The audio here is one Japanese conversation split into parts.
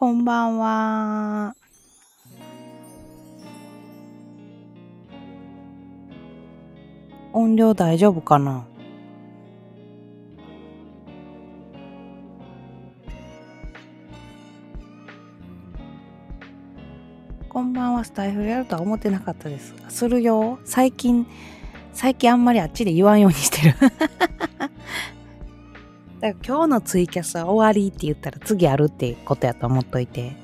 こんばんは。音量大丈夫かな？こんばんは、スタイフやるとは思ってなかったです。するよ。最近、最近あんまりあっちで言わんようにしてる。だから今日のツイキャスは終わりって言ったら次あるってことやと思っといて。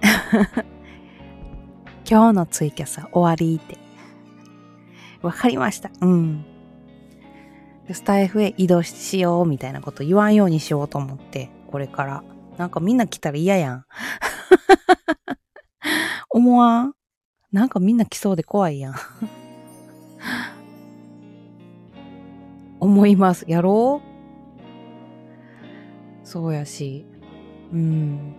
今日のツイキャスは終わりって。わかりました。うん。スタイフへ移動しようみたいなこと言わんようにしようと思って、これから。なんかみんな来たら嫌やん。思わんなんかみんな来そうで怖いやん。思います。やろうそうやし。うん。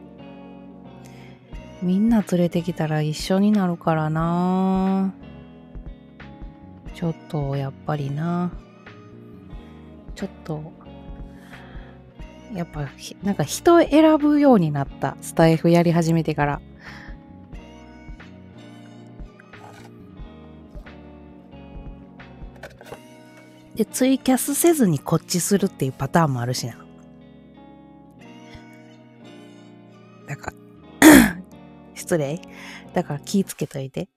みんな連れてきたら一緒になるからなちょっとやっぱりなちょっとやっぱなんか人選ぶようになったスタイフやり始めてからで、ツイキャスせずにこっちするっていうパターンもあるしな。失礼。だから気ぃつけといて。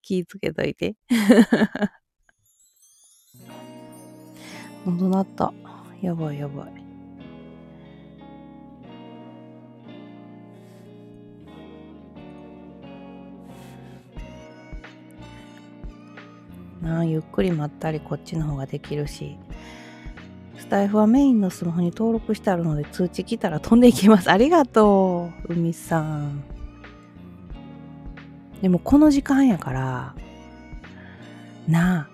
気ぃつけといて。ほんとな った。やばいやばい。なあゆっくりまったりこっちの方ができるしスタイフはメインのスマホに登録してあるので通知来たら飛んでいきます。ありがとう海さん。でもこの時間やからなあ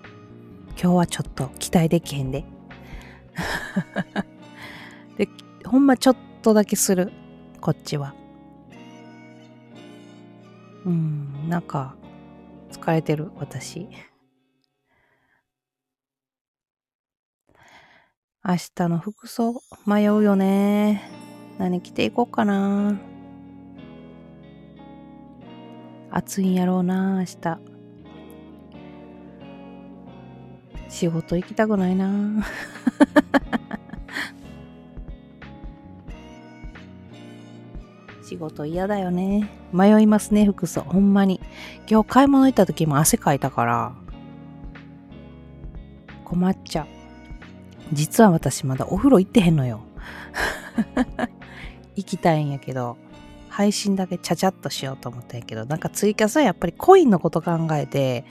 今日はちょっと期待できへんで。でほんまちょっとだけするこっちは。うんなんか疲れてる私。明日の服装迷うよね。何着ていこうかな。暑いんやろうな、明日。仕事行きたくないな。仕事嫌だよね。迷いますね、服装。ほんまに。今日買い物行った時も汗かいたから。困っちゃう。実は私まだお風呂行ってへんのよ。行きたいんやけど、配信だけちゃちゃっとしようと思ったんやけど、なんかツイキャスはやっぱりコインのこと考えて、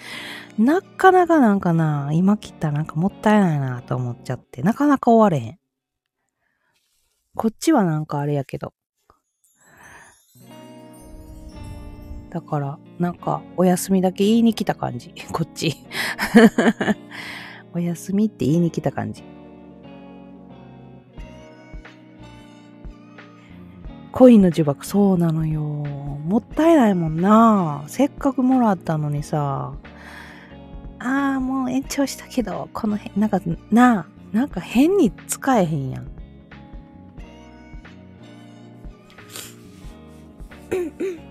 なかなかなんかな、今切ったらなんかもったいないなと思っちゃって、なかなか終われへん。こっちはなんかあれやけど。だから、なんか、お休みだけ言いに来た感じ。こっち。お休みって言いに来た感じ。恋の呪縛、そうなのよ。もったいないもんな。せっかくもらったのにさ。ああ、もう延長したけど、この辺、なんか、なあ、なんか変に使えへんやん。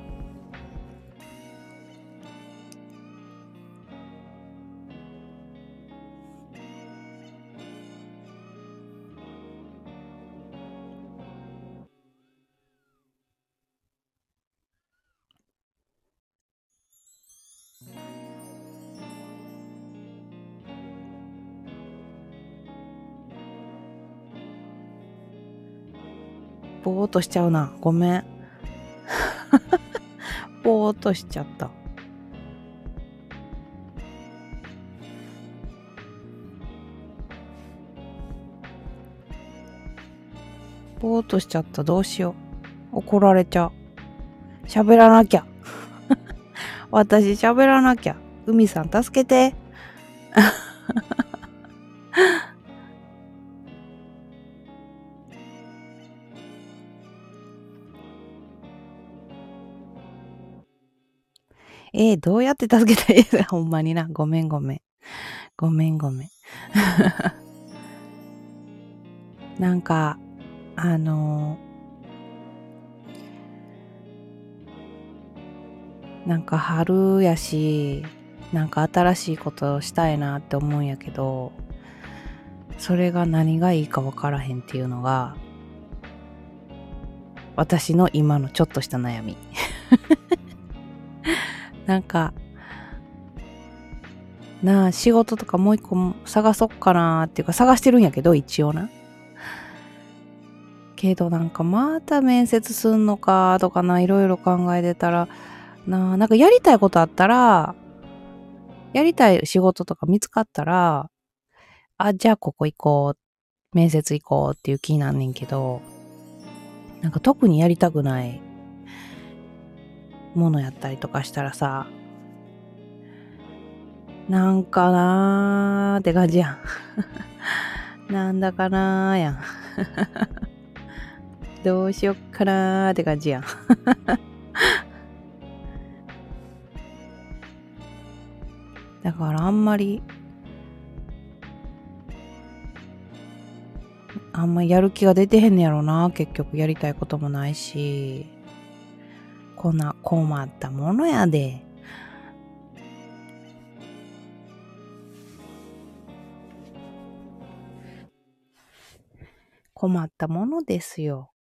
ーっとしちゃうな。ごめん。ぼーっとしちゃった。ぼーっとしちゃった。どうしよう。怒られちゃう。喋らなきゃ。私喋らなきゃ。海さん助けて。えー、どうやって助けたらい？い ほんまにな。ごめんごめん。ごめんごめん。なんか、あのー、なんか春やし、なんか新しいことをしたいなって思うんやけど、それが何がいいか分からへんっていうのが、私の今のちょっとした悩み。なんか、なあ、仕事とかもう一個探そっかなっていうか探してるんやけど、一応な。けどなんかまた面接すんのかとかな、いろいろ考えてたら、なあ、なんかやりたいことあったら、やりたい仕事とか見つかったら、あ、じゃあここ行こう、面接行こうっていう気になんねんけど、なんか特にやりたくないものやったりとかしたらさ、なんかなーって感じやん。なんだかなーやん。どうしよっかなーって感じやん。だからあんまり、あんまやる気が出てへんねやろな。結局やりたいこともないし。こんな困ったものやで。困ったものですよ。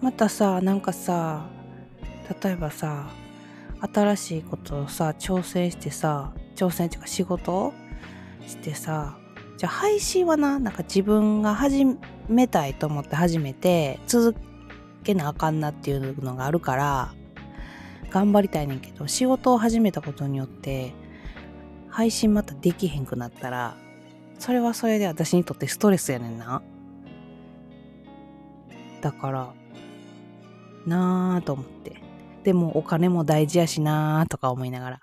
またさ、なんかさ、例えばさ、新しいことをさ、挑戦してさ、挑戦っていうか仕事してさ、じゃあ配信はな、なんか自分が始めたいと思って始めて、続けなあかんなっていうのがあるから、頑張りたいねんけど、仕事を始めたことによって、配信またできへんくなったら、それはそれで私にとってストレスやねんな。だから、なぁと思って。でもお金も大事やしなぁとか思いながら。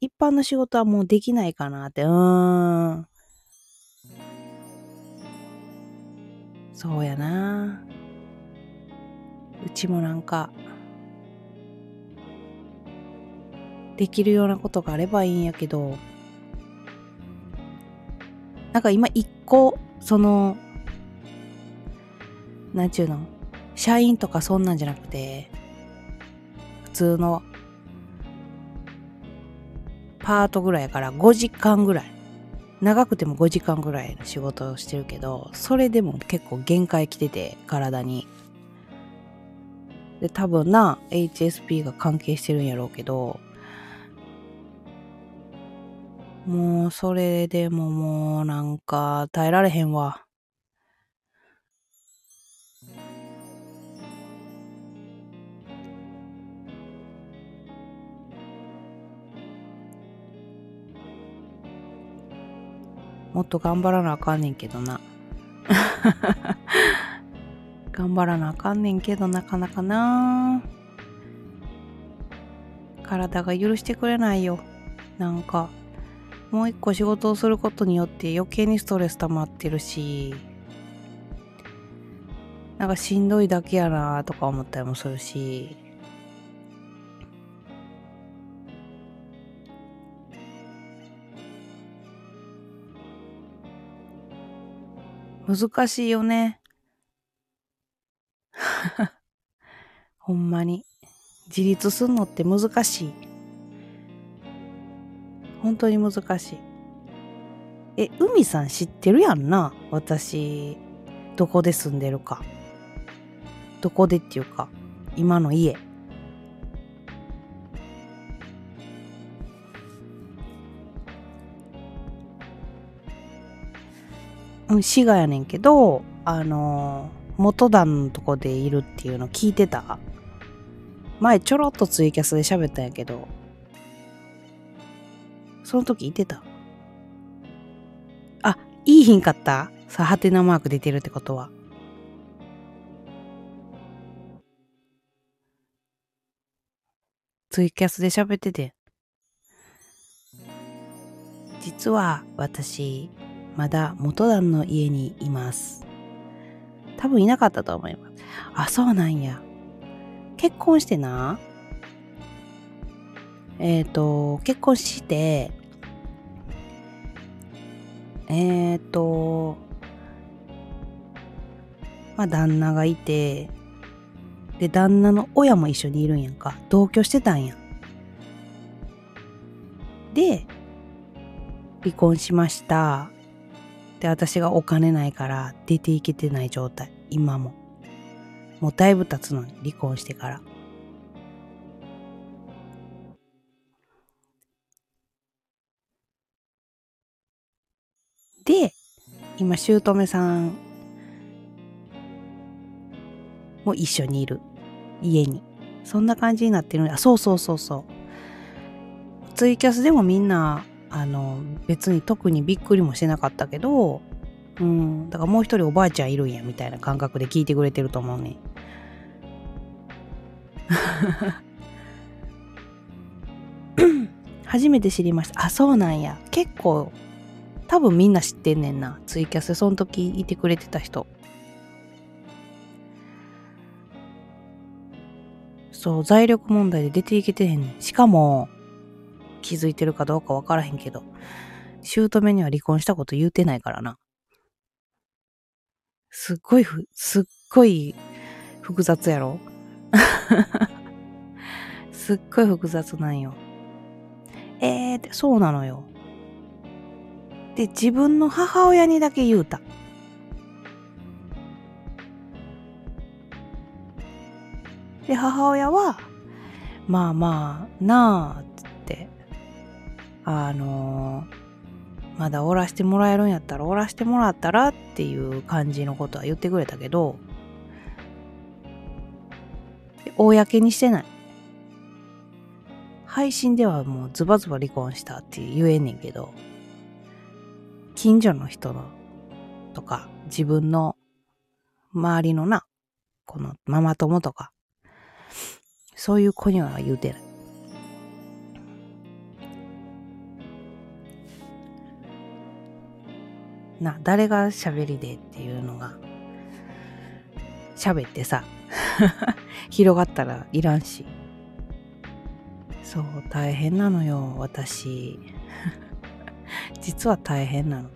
一般の仕事はもうできないかなって、うーん。そうやな。うちもなんか、できるようなことがあればいいんやけど、なんか今一個、その、なんちゅうの？社員とかそんなんじゃなくて、普通のパートぐらいから5時間ぐらい。長くても5時間ぐらいの仕事をしてるけど、それでも結構限界来てて、体に。で、多分な、HSP が関係してるんやろうけど、もう、それでももう、なんか、耐えられへんわ。もっと頑張らなあかんねんけどな。頑張らなあかんねんけどなかなかな体が許してくれないよ。なんか、もう一個仕事をすることによって余計にストレス溜まってるし、なんかしんどいだけやなとか思ったりもするし、難しいよね。ほんまに。自立すんのって難しい。本当に難しい。え、海さん知ってるやんな？私、どこで住んでるか。どこでっていうか、今の家。うん、滋賀やねんけど、あの、元段のとこでいるっていうの聞いてた前ちょろっとツイキャスで喋ったんやけど、その時いてたあ、いいひんかった？さあ、ハテナマーク出てるってことは。ツイキャスで喋ってて。実は私、まだ元旦の家にいます。多分いなかったと思います。あ、そうなんや。結婚してな？えっ、ー、と、結婚して、えー、っと、まあ旦那がいて、で、旦那の親も一緒にいるんやんか。同居してたんやん。で、離婚しました。で、私がお金ないから出ていけてない状態。今も。もうだいぶ経つのに、離婚してから。で、今、姑さんも一緒にいる。家に。そんな感じになってるあ、そうそうそうそう。ツイキャスでもみんな、あの、別に特にびっくりもしてなかったけど、うん、だからもう一人おばあちゃんいるんや、みたいな感覚で聞いてくれてると思うね。初めて知りました。あ、そうなんや。結構、多分みんな知ってんねんな。ツイキャスその時いてくれてた人。そう、財力問題で出ていけてへんねん。しかも、気づいてるかどうかわからへんけど、姑には離婚したこと言うてないからな。すっごいふ、すっごい複雑やろ？すっごい複雑なんよ。えーって、そうなのよ。で、自分の母親にだけ言うた。で、母親は、まあまあ、なあ、あの、まだおらしてもらえるんやったらおらしてもらったらっていう感じのことは言ってくれたけど、公にしてない。配信ではもうズバズバ離婚したって言えんねんけど、近所の人のとか、自分の周りのな、このママ友とか、そういう子には言うてない。な、誰が喋りでっていうのが、喋ってさ、広がったらいらんし。そう、大変なのよ、私。実は大変なの。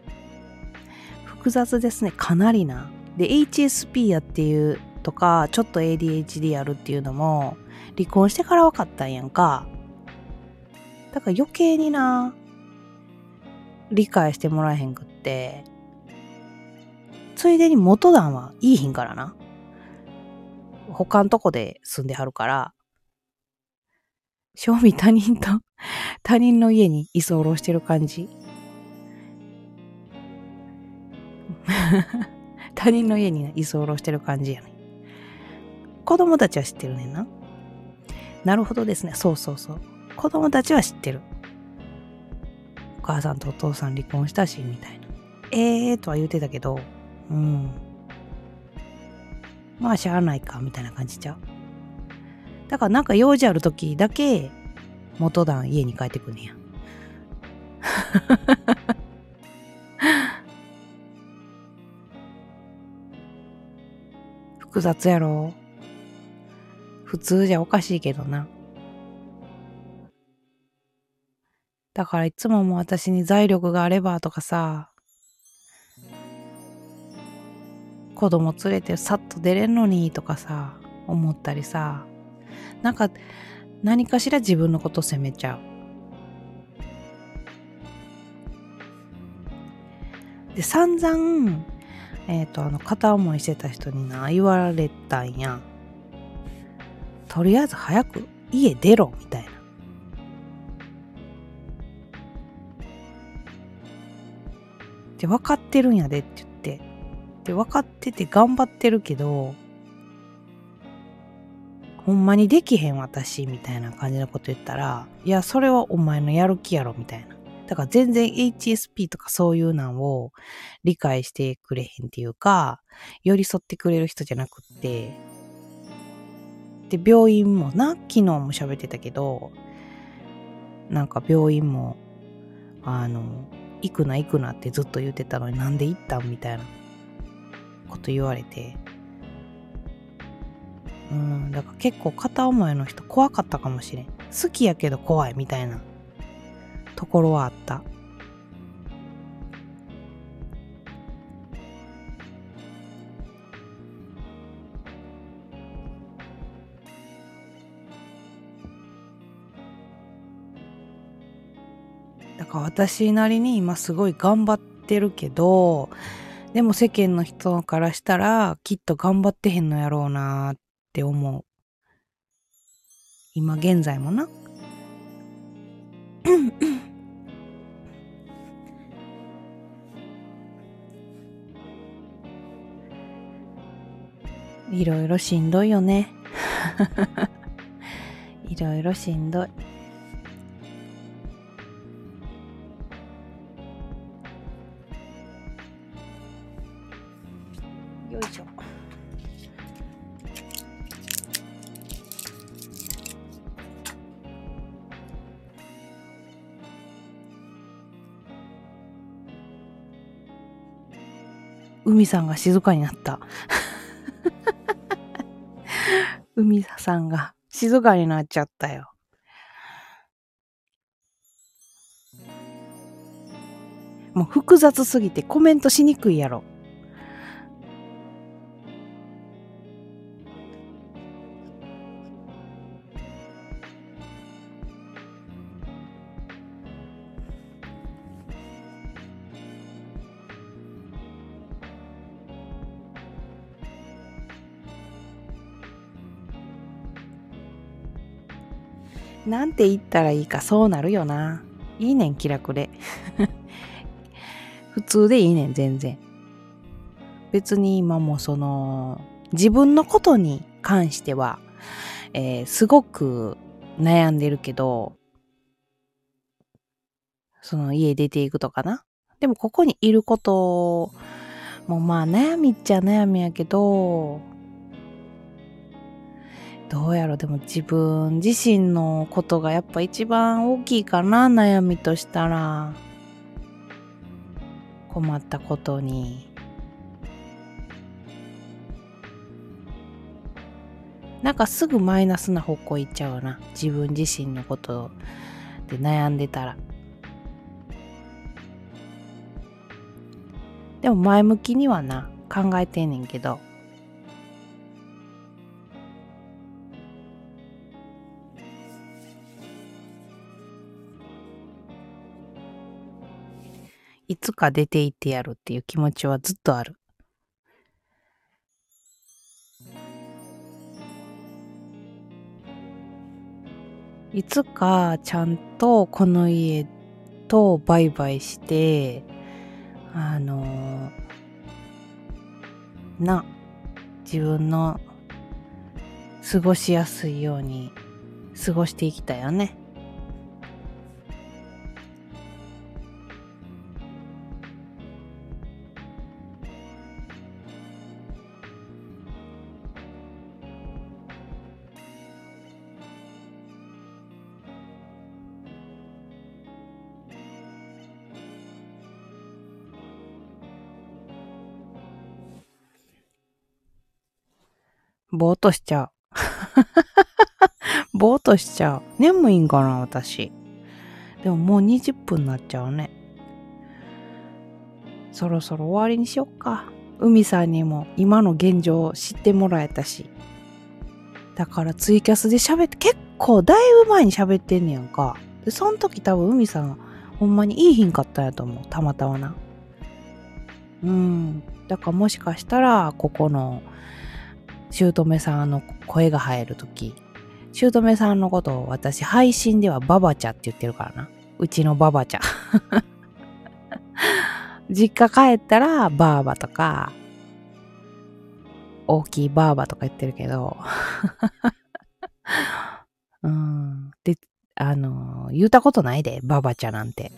複雑ですね、かなりな。で、HSP やっていうとか、ちょっと ADHD やるっていうのも、離婚してから分かったんやんか。だから余計にな、理解してもらえへんくって、ついでに元旦はいいひんからな。他のとこで住んではるから、正味他人と 他人の家に居候してる感じ。他人の家に居候してる感じやね子供たちは知ってるねんな。なるほどですね。そうそうそう。子供たちは知ってる。お母さんとお父さん離婚したし、みたいな。ええーとは言うてたけど、うん。まあしゃあないか、みたいな感じちゃう。だからなんか用事ある時だけ、元旦家に帰ってくんねや。複雑やろ普通じゃおかしいけどな。だからいつももう私に財力があればとかさ、子供連れてさっと出れんのにとかさ、思ったりさ、なんか何かしら自分のこと責めちゃう。で、散々、えっ、ー、と、あの、片思いしてた人にな、言われたんや。とりあえず早く家出ろ、みたいな。で、分かってるんやでって言って。分かってて頑張ってるけど、ほんまにできへん私みたいな感じのこと言ったら、いや、それはお前のやる気やろみたいな。だから全然 HSP とかそういうのを理解してくれへんっていうか、寄り添ってくれる人じゃなくって、で、病院もな、昨日も喋ってたけど、なんか病院も、あの、行くな行くなってずっと言ってたのになんで行ったんみたいなこと言われて。うんだから結構片思いの人怖かったかもしれん。好きやけど怖いみたいなところはあった。だから私なりに今すごい頑張ってるけどでも世間の人からしたらきっと頑張ってへんのやろうなって思う。今現在もな。いろいろしんどいよね。いろいろしんど。い海さんが静かになった。海さんが静かになっちゃったよ。もう複雑すぎてコメントしにくいやろ。なんて言ったらいいかそうなるよな。いいねん、気楽で。普通でいいねん、全然。別に今もその、自分のことに関しては、えー、すごく悩んでるけど、その家出ていくとかな。でもここにいることもまあ悩みっちゃ悩みやけど、どうやろ？でも自分自身のことがやっぱ一番大きいかな悩みとしたら。困ったことに。なんかすぐマイナスな方向行っちゃうな。自分自身のことで悩んでたら。でも前向きにはな考えてんねんけど。いつか出て行ってやるっていう気持ちはずっとある。いつかちゃんとこの家とバイバイして、あの、な、自分の過ごしやすいように過ごしていきたいよね。ぼーっとしちゃう。ぼーっとしちゃう。眠いんかな、私。でももう20分になっちゃうね。そろそろ終わりにしよっか。海さんにも今の現状を知ってもらえたし。だからツイキャスで喋って、結構だいぶ前に喋ってんねやんか。で、その時多分海さんほんまにいい日んかったんやと思う。たまたまな。うん。だからもしかしたら、ここの姑さんの声が入るとき、姑さんのことを私配信ではババチャって言ってるからな。うちのババチャ。実家帰ったらバーバとか、大きいバーバとか言ってるけど、うん。で、あの、言うたことないで、ババチャなんて。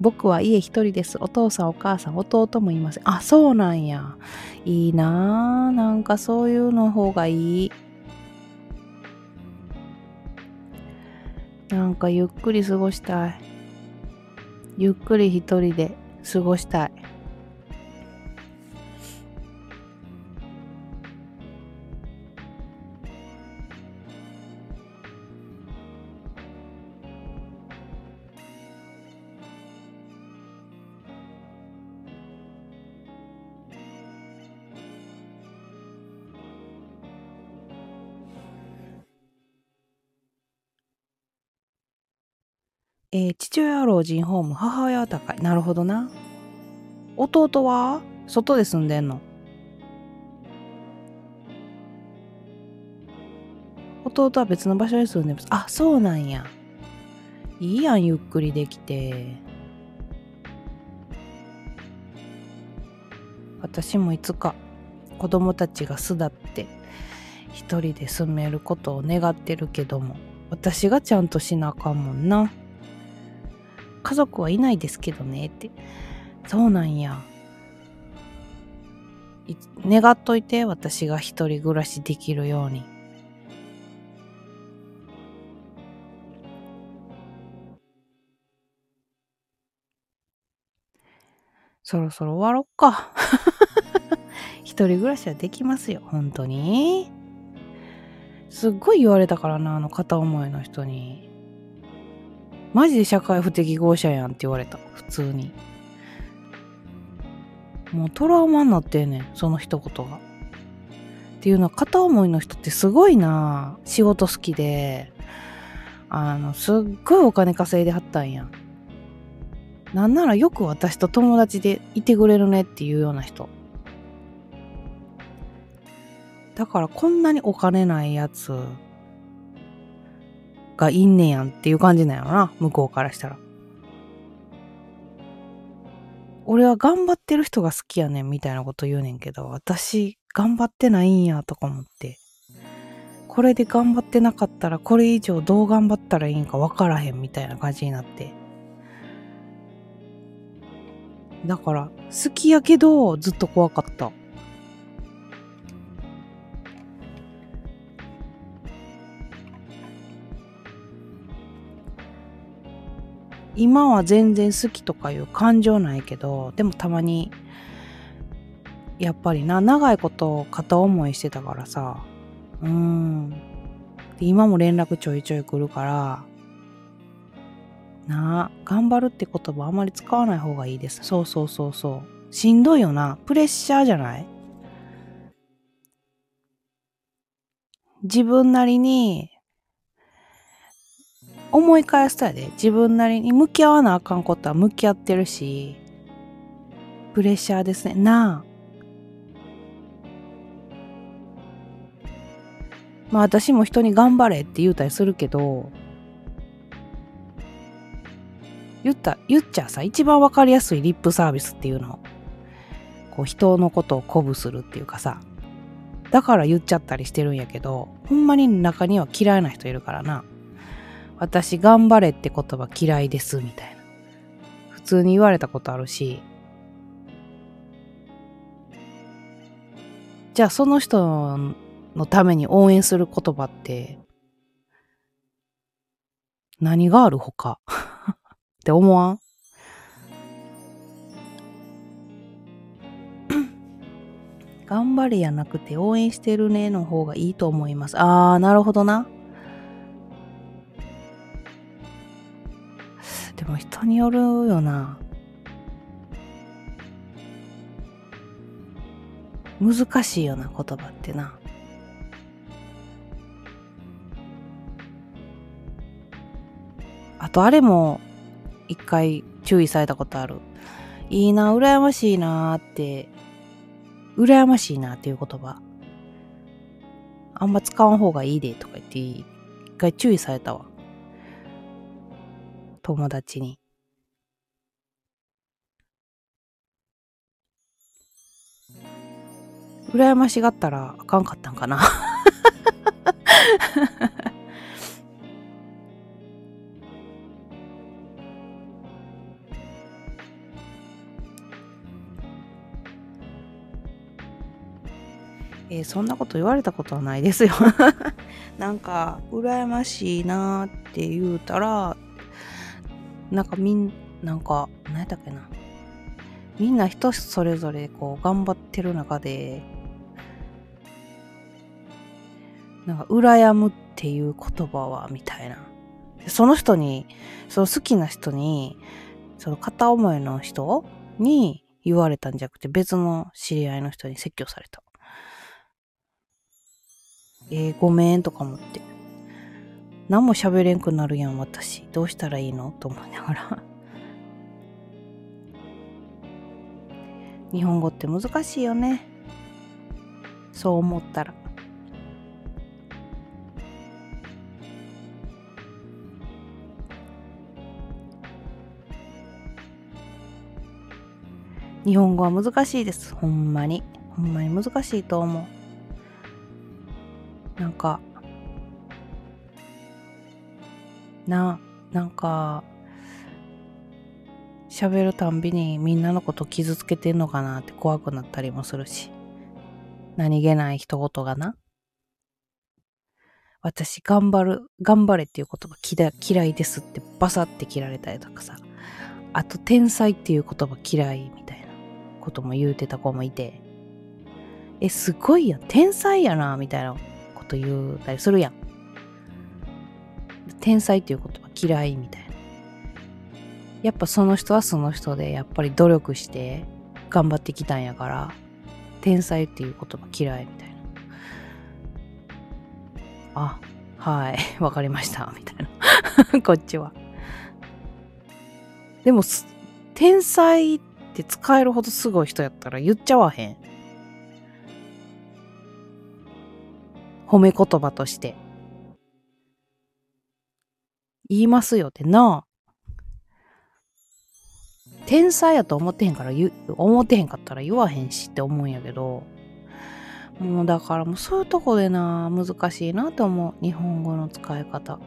僕は家一人です。お父さん、お母さん、弟もいません。あ、そうなんや。いいなぁ。なんかそういうの方がいい。なんかゆっくり過ごしたい。ゆっくり一人で過ごしたい。えー、父親は老人ホーム、母親は高い。なるほどな。弟は？外で住んでんの？弟は別の場所に住んでます。あ、そうなんや。いいやん、ゆっくりできて。私もいつか子供たちが巣立って一人で住めることを願ってるけども私がちゃんとしなあかんもんな家族はいないですけどねってそうなんや願っといて私が一人暮らしできるようにそろそろ終わろっか。一人暮らしはできますよ、本当に。すっごい言われたからな、あの片思いの人に。マジで社会不適合者やんって言われた、普通に。もうトラウマになってんねん、その一言が。っていうのは片思いの人ってすごいな仕事好きで、あの、すっごいお金稼いではったんや。なんならよく私と友達でいてくれるねっていうような人。だからこんなにお金ないやつがいんねやんっていう感じなんやろな、向こうからしたら。俺は頑張ってる人が好きやねんみたいなこと言うねんけど、私頑張ってないんやとか思って。これで頑張ってなかったらこれ以上どう頑張ったらいいんかわからへんみたいな感じになって。だから、好きやけど、ずっと怖かった。今は全然好きとかいう感情ないけど、でもたまに、やっぱりな、長いこと片思いしてたからさ、うん。今も連絡ちょいちょい来るから、なあ、頑張るって言葉あまり使わない方がいいです。そうそうそうそう。しんどいよな。プレッシャーじゃない？自分なりに、思い返すとやで、自分なりに向き合わなあかんことは向き合ってるし、プレッシャーですね。なあ。まあ私も人に頑張れって言うたりするけど、言った、言っちゃさ、一番わかりやすいリップサービスっていうの。こう人のことを鼓舞するっていうかさ。だから言っちゃったりしてるんやけど、ほんまに中には嫌いな人いるからな。私頑張れって言葉嫌いですみたいな。普通に言われたことあるし。じゃあその人のために応援する言葉って何があるほか？って思わん？頑張れやなくて応援してるねの方がいいと思います。あー、なるほどな。も人によるよな。難しいような、言葉ってな。あとあれも一回注意されたことある。いいな、羨ましいなって、羨ましいなっていう言葉。あんま使わん方がいいでとか言って、一回注意されたわ。友達に。羨ましがったらあかんかったんかな えー、そんなこと言われたことはないですよ なんか、羨ましいなって言うたら、なんかみん、なんか、何やったっけな。みんな人それぞれこう頑張ってる中で、なんか、羨むっていう言葉は、みたいな。その人に、その好きな人に、その片思いの人に言われたんじゃなくて、別の知り合いの人に説教された。えー、ごめんとか思って。何も喋れんくなるやん、私。どうしたらいいの？と思いながら。日本語って難しいよね。そう思ったら。日本語は難しいです。ほんまに。ほんまに難しいと思う。なんか、な、なんか、喋るたんびにみんなのこと傷つけてんのかなって怖くなったりもするし。何気ない一言がな。私、頑張る、頑張れっていう言葉嫌いですってバサって切られたりとかさ。あと、天才っていう言葉嫌いみたいなことも言うてた子もいて。え、すごいやん。天才やな、みたいなこと言うたりするやん。天才っていう言葉嫌いみたいな。やっぱその人はその人で、やっぱり努力して頑張ってきたんやから、天才っていう言葉嫌いみたいな。あ、はい、わかりました、みたいな。こっちは。でも、天才って使えるほどすごい人やったら言っちゃわへん。褒め言葉として。言いますよってな。天才やと思ってへんから言思ってへんかったら言わへんしって思うんやけど。もうだからもうそういうとこでな難しいなと思う。日本語の使い方。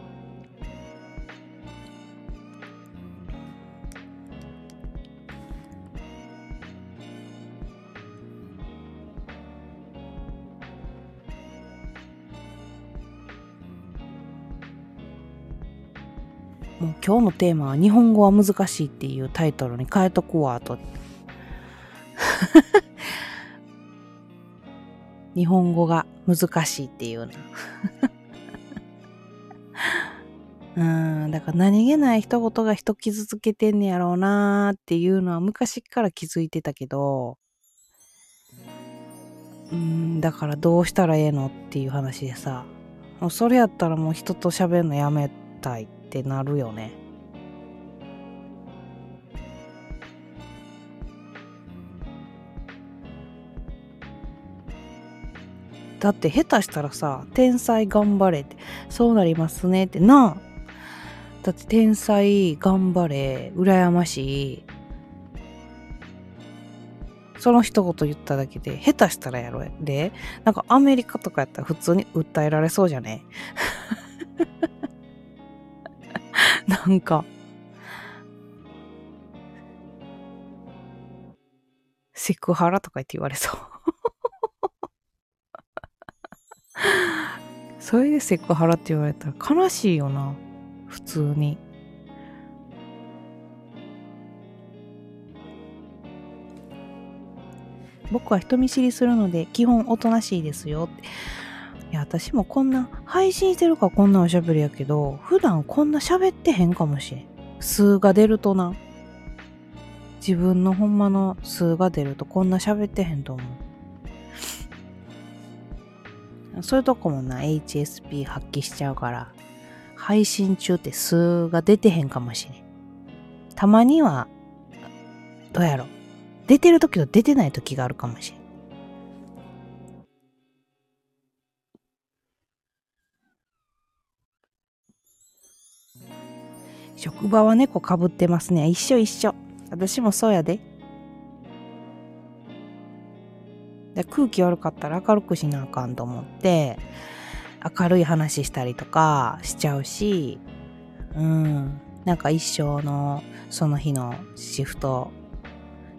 今日のテーマは日本語は難しいっていうタイトルに変えとくわと。日本語が難しいっていうな。うん、だから何気ない一言が人傷つけてんねやろうなーっていうのは昔から気づいてたけど、うん、だからどうしたらええのっていう話でさ、もうそれやったらもう人と喋るのやめたいってなるよね。だって下手したらさ、天才頑張れって、そうなりますねってなあだって天才頑張れ、羨ましい。その一言言っただけで、下手したらやろで、なんかアメリカとかやったら普通に訴えられそうじゃね？なんか、セクハラとか言って言われそう それでセクハラって言われたら悲しいよな。普通に。僕は人見知りするので基本おとなしいですよって。いや、私もこんな、配信してるからこんなおしゃべりやけど、普段こんな喋ってへんかもしれん。数が出るとな。自分のほんまの数が出るとこんな喋ってへんと思う。そういうとこもな、HSP 発揮しちゃうから、配信中って数が出てへんかもしれん。たまには、どうやろ。出てる時と出てない時があるかもしれん。職場は猫かぶってますね。一緒一緒。私もそうやで。で空気悪かったら明るくしなあかんと思って、明るい話したりとかしちゃうし、うん。なんか一生のその日のシフト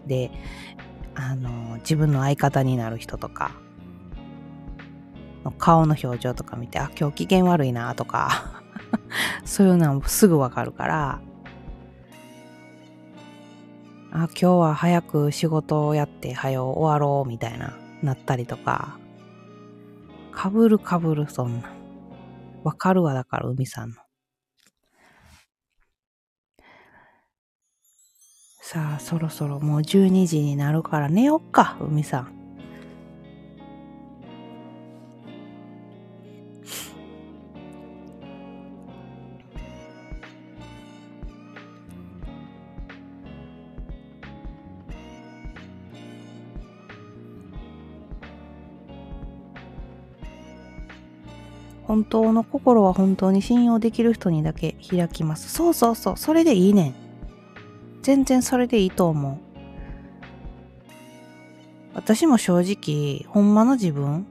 で、あの、自分の相方になる人とか、顔の表情とか見て、あ、今日機嫌悪いなとか そういうのはすぐわかるから、あ、今日は早く仕事をやって早終わろうみたいな、なったりとか、かぶるかぶるそんな。わかるわだから海さんの。さあ、そろそろもう12時になるから寝よっか、海さん。本当の心は本当に信用できる人にだけ開きます。そうそうそう、それでいいねん。全然それでいいと思う。私も正直、ほんまの自分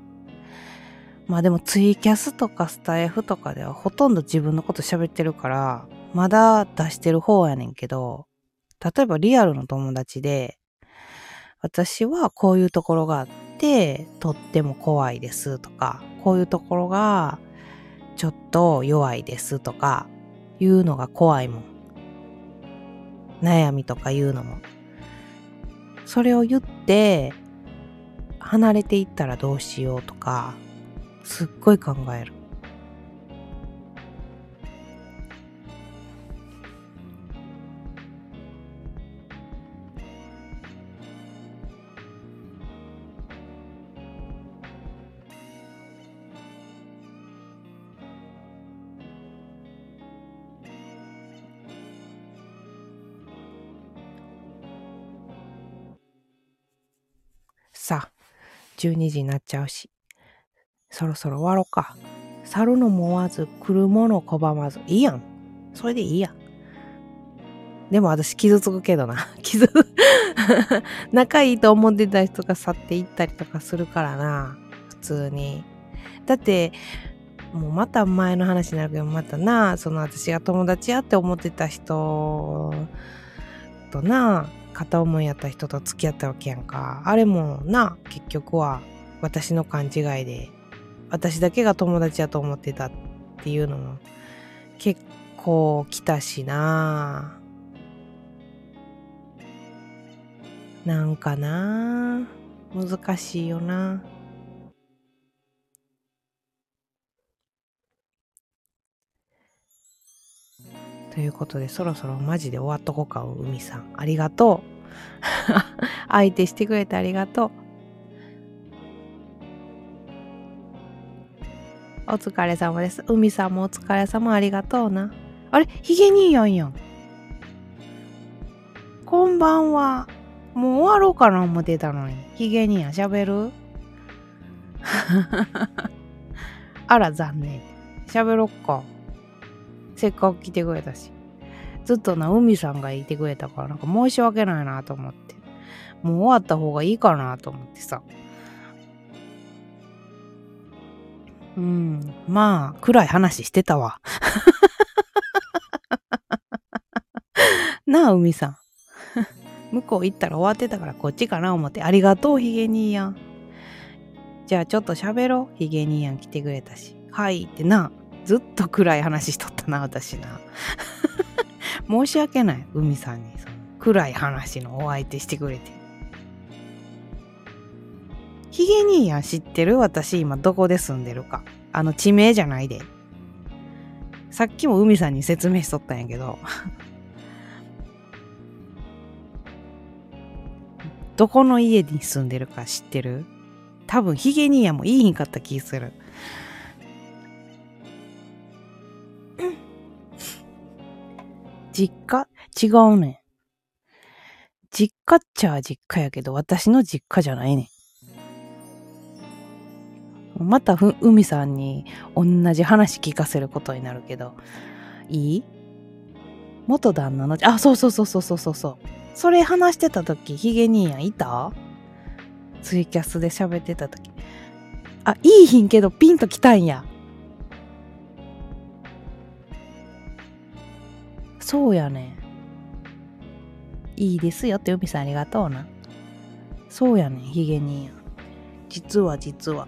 まあでもツイキャスとかスタイフとかではほとんど自分のこと喋ってるから、まだ出してる方やねんけど、例えばリアルの友達で、私はこういうところがあって、とっても怖いですとか、こういうところがちょっと弱いですとか、いうのが怖いもん。悩みとか言うのも。それを言って、離れていったらどうしようとか、すっごい考える。12時になっちゃうし、そろそろ終わろうか。去るのも追わず、来るもの拒まず。いいやん。それでいいやん。でも私傷つくけどな。傷、仲いいと思ってた人が去っていったりとかするからな。普通に。だって、もうまた前の話になるけど、またな、その私が友達やって思ってた人とな、片思いやった人と付き合ったわけやんか。あれもな、結局は私の勘違いで私だけが友達やと思ってたっていうのも結構来たしななんかな難しいよなということでそろそろマジで終わっとこうか海さんありがとう 相手してくれてありがとうお疲れ様です。海さんもお疲れ様ありがとうな。あれ？ヒゲ兄やんやん。こんばんは。もう終わろうかな思ってたのに。ヒゲ兄やん喋る？あら残念。喋ろっか。せっかく来てくれたし。ずっとな、海さんがいてくれたから、なんか申し訳ないなと思って。もう終わった方がいいかなと思ってさ。うん。まあ、暗い話してたわ。なあ、海さん。向こう行ったら終わってたからこっちかな思って。ありがとう、ヒゲ兄やん。じゃあちょっと喋ろう。ヒゲ兄やん来てくれたし。はいってな。ずっと暗い話しとったな、私な。申し訳ない、海さんに。暗い話のお相手してくれて。ヒゲ兄やん知ってる？私今どこで住んでるか。あの地名じゃないで。さっきも海さんに説明しとったんやけど。どこの家に住んでるか知ってる？多分ヒゲ兄やんもいいひんかった気する。実家？違うね。実家っちゃ実家やけど、私の実家じゃないね。ん。またふ海さんに同じ話聞かせることになるけど。いい？元旦那のあそうそうそうそうそうそうそう。それ話してた時ヒゲ兄やんいた？ツイキャスで喋ってた時。あいいひんけどピンときたんや。そうやね。んいいですよって海さんありがとうな。そうやねんヒゲ兄やん。実は実は。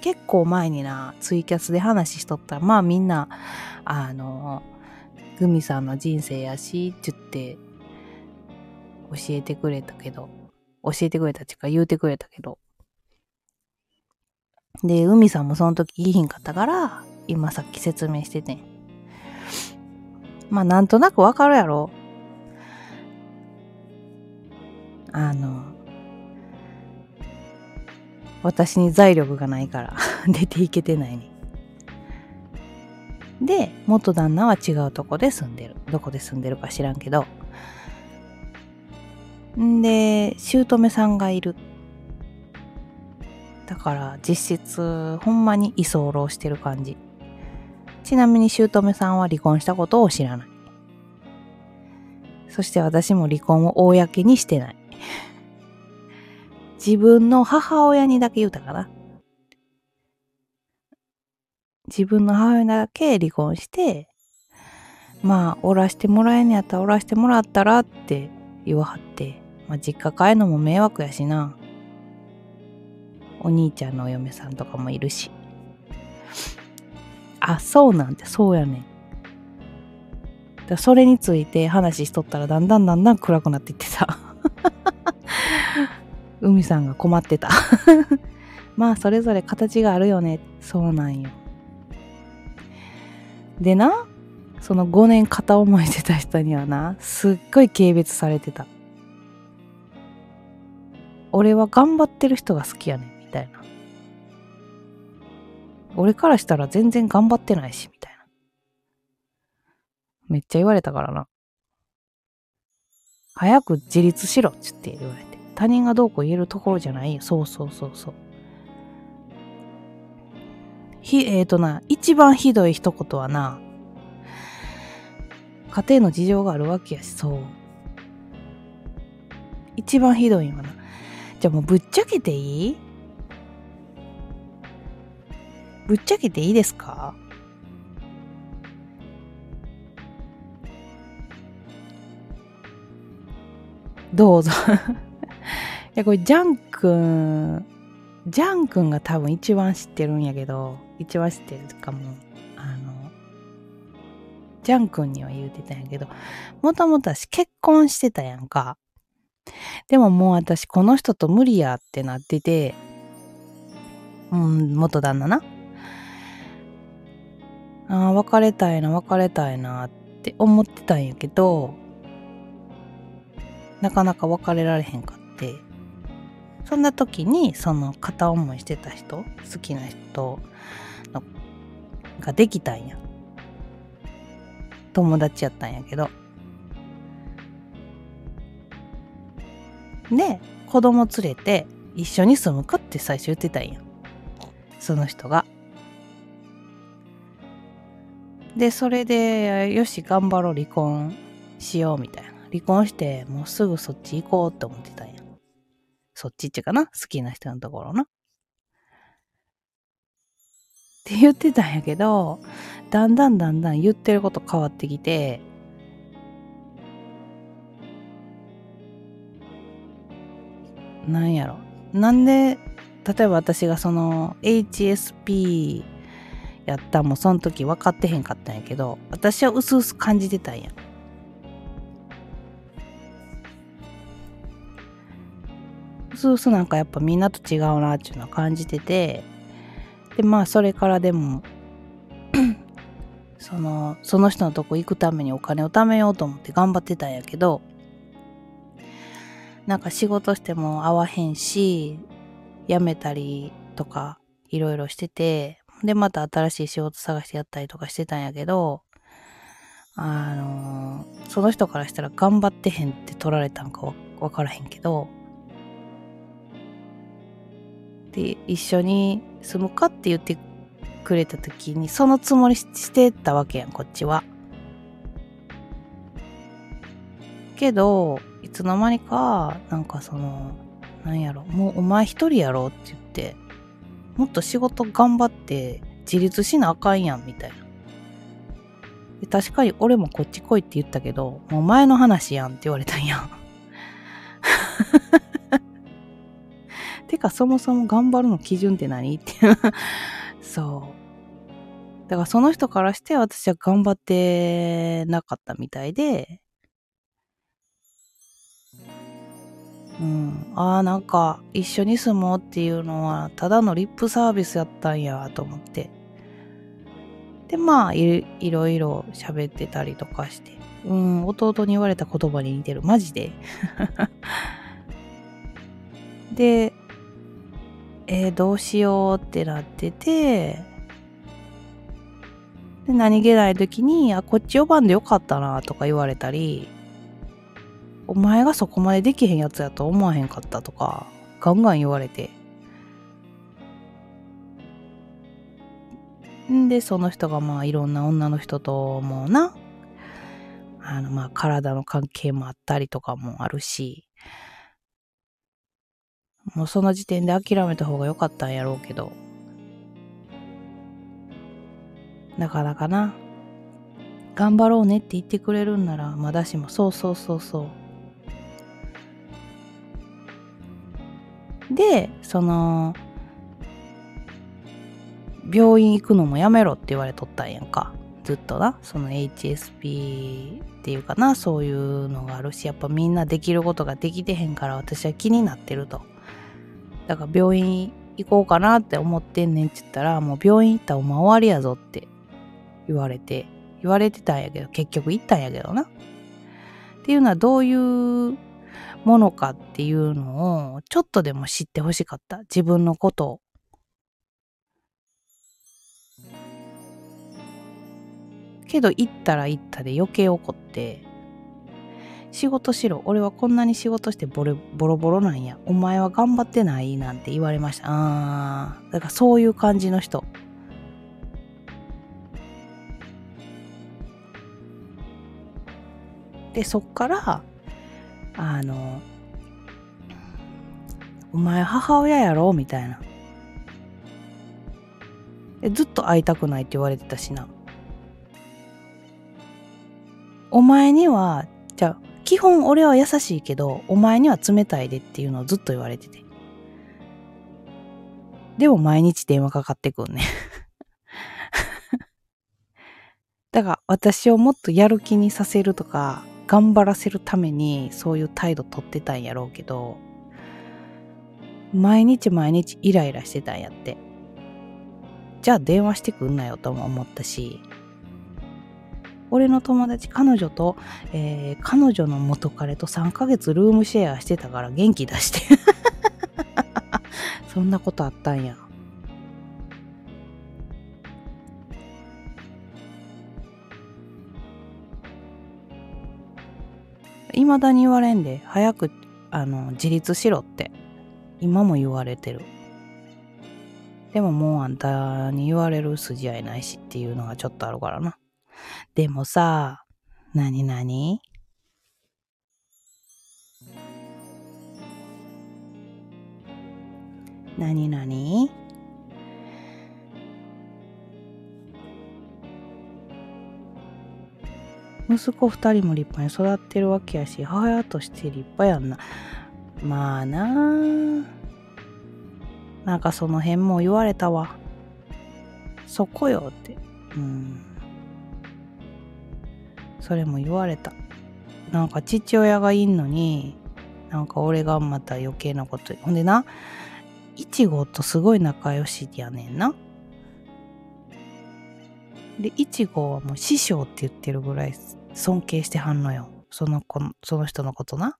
結構前にな、ツイキャスで話しとった。ら、まあみんな、あの、グミさんの人生やし、って言って、教えてくれたけど、教えてくれたっていうか言うてくれたけど。で、海さんもその時いいひんかったから、今さっき説明してて。まあなんとなくわかるやろ。あの、私に財力がないから 出ていけてないね。で、元旦那は違うとこで住んでる。どこで住んでるか知らんけど。んで、姑さんがいる。だから実質ほんまに居候してる感じ。ちなみに姑さんは離婚したことを知らない。そして私も離婚を公にしてない。自分の母親にだけ言うたかな。自分の母親だけ離婚して、まあ、おらしてもらえんやったらおらしてもらったらって言わはって、まあ、実家帰るのも迷惑やしな。お兄ちゃんのお嫁さんとかもいるし。あ、そうなんて、そうやねん。だそれについて話しとったらだんだんだんだん暗くなっていってさ。海さんが困ってた まあ、それぞれ形があるよね。そうなんよ。でな、その5年片思いしてた人にはな、すっごい軽蔑されてた。俺は頑張ってる人が好きやねん、俺からしたら全然頑張ってないし、みたいな。めっちゃ言われたからな。早く自立しろっつって言われて。他人がどうこう言えるところじゃないよ。そうそうそうそう。ひ、えっ、ー、とな、一番ひどい一言はな、家庭の事情があるわけやし、そう。一番ひどいんはな。じゃあもうぶっちゃけていい？ぶっちゃけていいですか？どうぞ いや、これ、ジャン君、ジャン君が多分一番知ってるんやけど、一番知ってるかも。あの、ジャン君には言うてたんやけど、もともと私結婚してたやんか。でももう私この人と無理やってなってて、うん、元旦那な。ああ、別れたいな、別れたいなって思ってたんやけど、なかなか別れられへんかって、そんな時にその片思いしてた人、好きな人ができたんや。友達やったんやけど。で、子供連れて一緒に住むかって最初言ってたんや。その人が。で、それで、よし、頑張ろう、離婚しよう、みたいな。離婚して、もうすぐそっち行こうって思ってたんや。そっちっていうかな好きな人のところな。って言ってたんやけど、だんだんだんだん言ってること変わってきて、なんやろ。なんで、例えば私がその HSP やったもうその時分かってへんかったんやけど、私は薄々感じてたんや。薄々なんかやっぱみんなと違うなっていうのは感じてて、で、まあそれからでも その、その人のとこ行くためにお金を貯めようと思って頑張ってたんやけど、なんか仕事しても会わへんし、辞めたりとかいろいろしてて、で、また新しい仕事探してやったりとかしてたんやけど、あのー、その人からしたら頑張ってへんって取られたんかわからへんけど、で、一緒に住むかって言ってくれた時に、そのつもりしてたわけやん、こっちは。けど、いつの間にか、なんかその、なんやろ、もうお前一人やろって言って、もっと仕事頑張って自立しなあかんやん、みたいな。で確かに俺もこっち来いって言ったけど、もう前の話やんって言われたんやん。てかそもそも頑張るの基準って何ってそう。だからその人からして私は頑張ってなかったみたいで、うん、ああなんか一緒に住もうっていうのはただのリップサービスやったんやと思って。でまあいろいろ喋ってたりとかして。うん弟に言われた言葉に似てる。マジで？でえー、どうしようってなってて。で何気ない時にあこっち呼ばんでよかったなとか言われたり。お前がそこまでできへんやつやと思わへんかったとか、ガンガン言われて。んで、その人がまあいろんな女の人ともな、あのまあ体の関係もあったりとかもあるし、もうその時点で諦めた方が良かったんやろうけど、なかなかな、頑張ろうねって言ってくれるんなら、まだしも、そうそうそうそう。で、その、病院行くのもやめろって言われとったんやんか。ずっとな。その HSP っていうかな、そういうのがあるし、やっぱみんなできることができてへんから私は気になってると。だから病院行こうかなって思ってんねんって言ったら、もう病院行ったらお前終わりやぞって言われて、言われてたんやけど、結局行ったんやけどな。っていうのはどういうものかっていうのをちょっとでも知ってほしかった。自分のことを。けど行ったら行ったで余計怒って。仕事しろ。俺はこんなに仕事してボロボロボロなんや。お前は頑張ってないなんて言われました。あー。だからそういう感じの人。でそっからあの「お前母親やろ?」みたいな。でずっと会いたくないって言われてたしな。お前にはじゃあ基本俺は優しいけどお前には冷たいでっていうのをずっと言われてて。でも毎日電話かかってくんね。だから私をもっとやる気にさせるとか頑張らせるためにそういう態度取ってたんやろうけど毎日毎日イライラしてたんやって。じゃあ電話してくんなよとも思ったし俺の友達彼女と、えー、彼女の元彼と3ヶ月ルームシェアしてたから元気出して。そんなことあったんや。いまだに言われんで早くあの自立しろって今も言われてる。でももうあんたに言われる筋合いないしっていうのがちょっとあるからな。でもさ、なになに息子二人も立派に育ってるわけやし、母親として立派やんな。まあなあ。なんかその辺も言われたわ。そこよって。うん。それも言われたなんか父親がいんのになんか俺がまた余計なことほんでないちごとすごい仲良しやねんなでいちごはもう師匠って言ってるぐらい尊敬してはんのよ。その子その人のことな。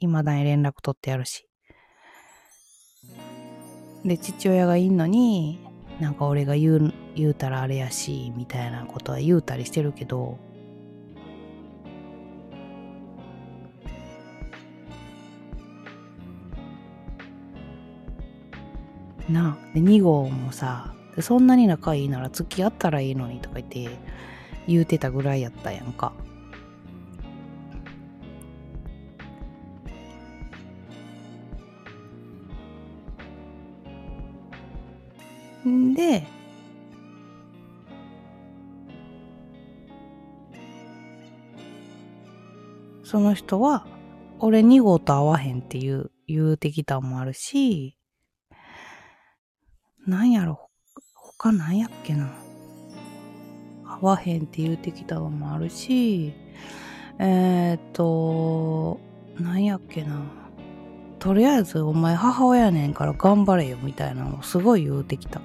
未だに連絡取ってやるし。で父親がいんのになんか俺が言う言うたらあれやしみたいなことは言うたりしてるけど。なで2号もさそんなに仲いいなら付き合ったらいいのにとか言って言うてたぐらいやったやんかんでその人は俺2号と会わへんって言う言うてきたんもあるしなんやろ、他なんやっけな。わへんって言うてきたのもあるし、えー、っと、なんやっけな。とりあえずお前母親やねんから頑張れよみたいなのをすごい言うてきた。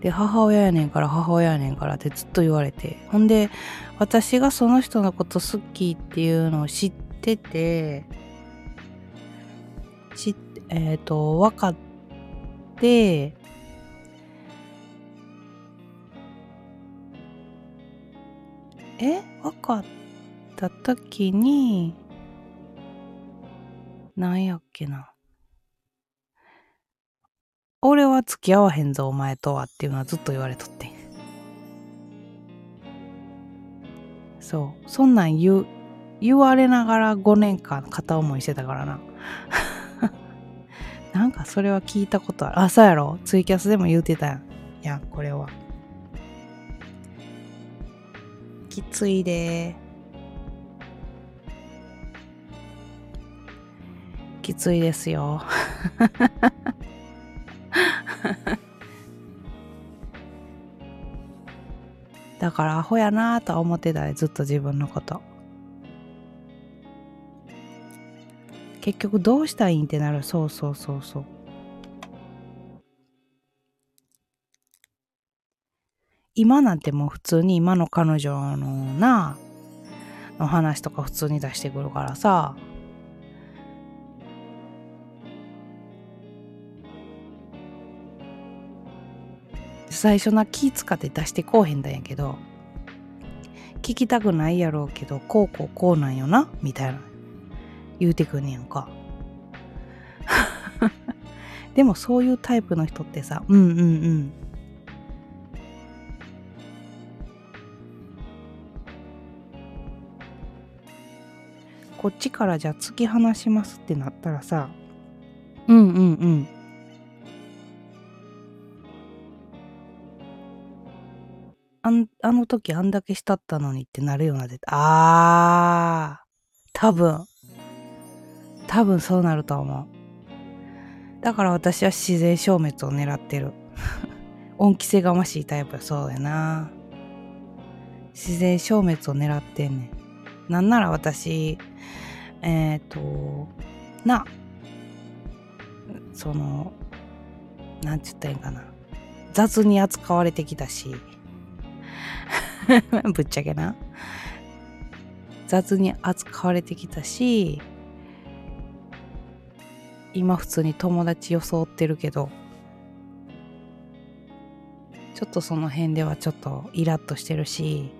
で、母親やねんから母親やねんからってずっと言われて。ほんで、私がその人のこと好きっていうのを知ってて、し、えっ、ー、と、分かって、え分かった時に、なんやっけな。俺は付き合わへんぞお前とはっていうのはずっと言われとってそう。そんなん言う言われながら5年間片思いしてたからな。なんかそれは聞いたことある。あそうやろ。ツイキャスでも言うてたやん。これは。きついで。きついですよ。だからアホやなぁとは思ってたでずっと自分のこと。結局どうしたいんってなる。そうそうそうそう。今なんてもう普通に今の彼女のなの話とか普通に出してくるからさ。最初な気使って出してこうへんだんやけど聞きたくないやろうけどこうこうこうなんよなみたいな言うてくんねやんか。でもそういうタイプの人ってさうんうんうん。こっちからじゃあ突き放しますってなったらさうんうんうん。あんあの時あんだけしたったのにってなるようなであー多分。多分そうなると思う。だから私は自然消滅を狙ってる。恩着せがましいタイプ。そうやな。自然消滅を狙ってんねんなんなら私えっ、ー、となそのなんて言ったらいいんかな。雑に扱われてきたし。ぶっちゃけな。雑に扱われてきたし今普通に友達装ってるけどちょっとその辺ではちょっとイラッとしてるし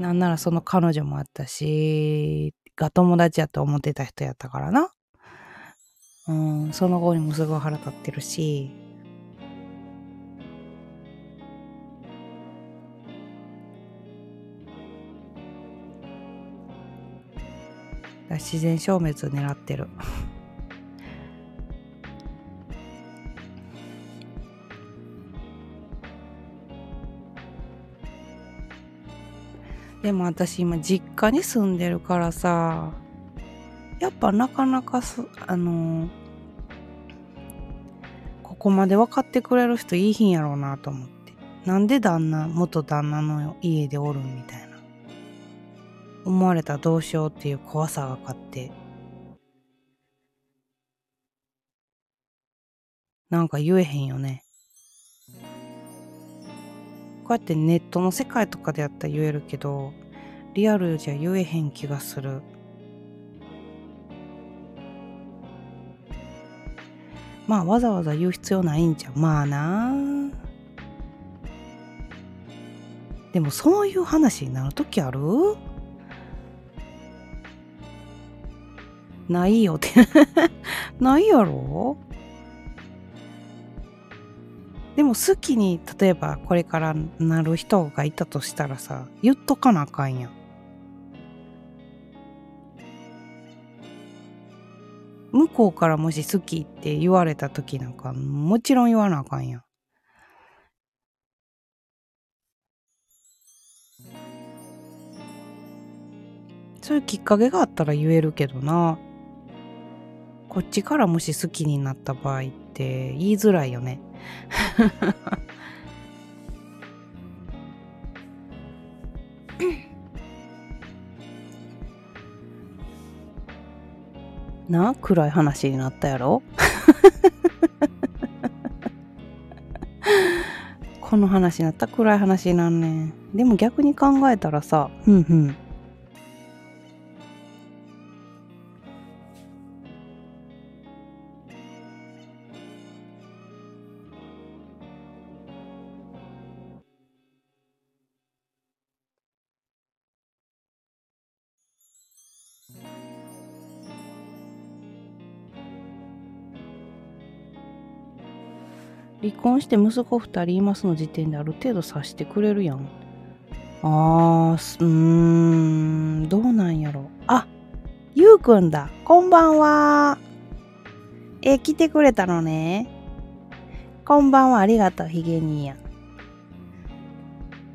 なんならその彼女もあったしが友達やと思ってた人やったからな。うんその後にもすごい腹立ってるし。自然消滅を狙ってる。でも私今実家に住んでるからさやっぱなかなかすあのー、ここまで分かってくれる人いいひんやろうなと思って。なんで旦那元旦那の家でおるんみたいな。思われたらどうしようっていう怖さが勝って。なんか言えへんよね。こうやってネットの世界とかでやったら言えるけどリアルじゃ言えへん気がする。まあわざわざ言う必要ないんじゃまあな。でもそういう話になる時ある？ないよって。ないやろ？でも好きに例えばこれからなる人がいたとしたらさ言っとかなあかんやん。向こうからもし好きって言われた時なんかもちろん言わなあかんやん。そういうきっかけがあったら言えるけどな。こっちからもし好きになった場合って言いづらいよね。な暗い話になったやろ？この話になった暗い話なんねん。でも逆に考えたらさふんふん。離婚して息子二人いますの時点である程度察してくれるやん。あー、うーん、どうなんやろ。あ、ゆうくんだ。こんばんは。え、来てくれたのね。こんばんは、ありがとう、ひげにや。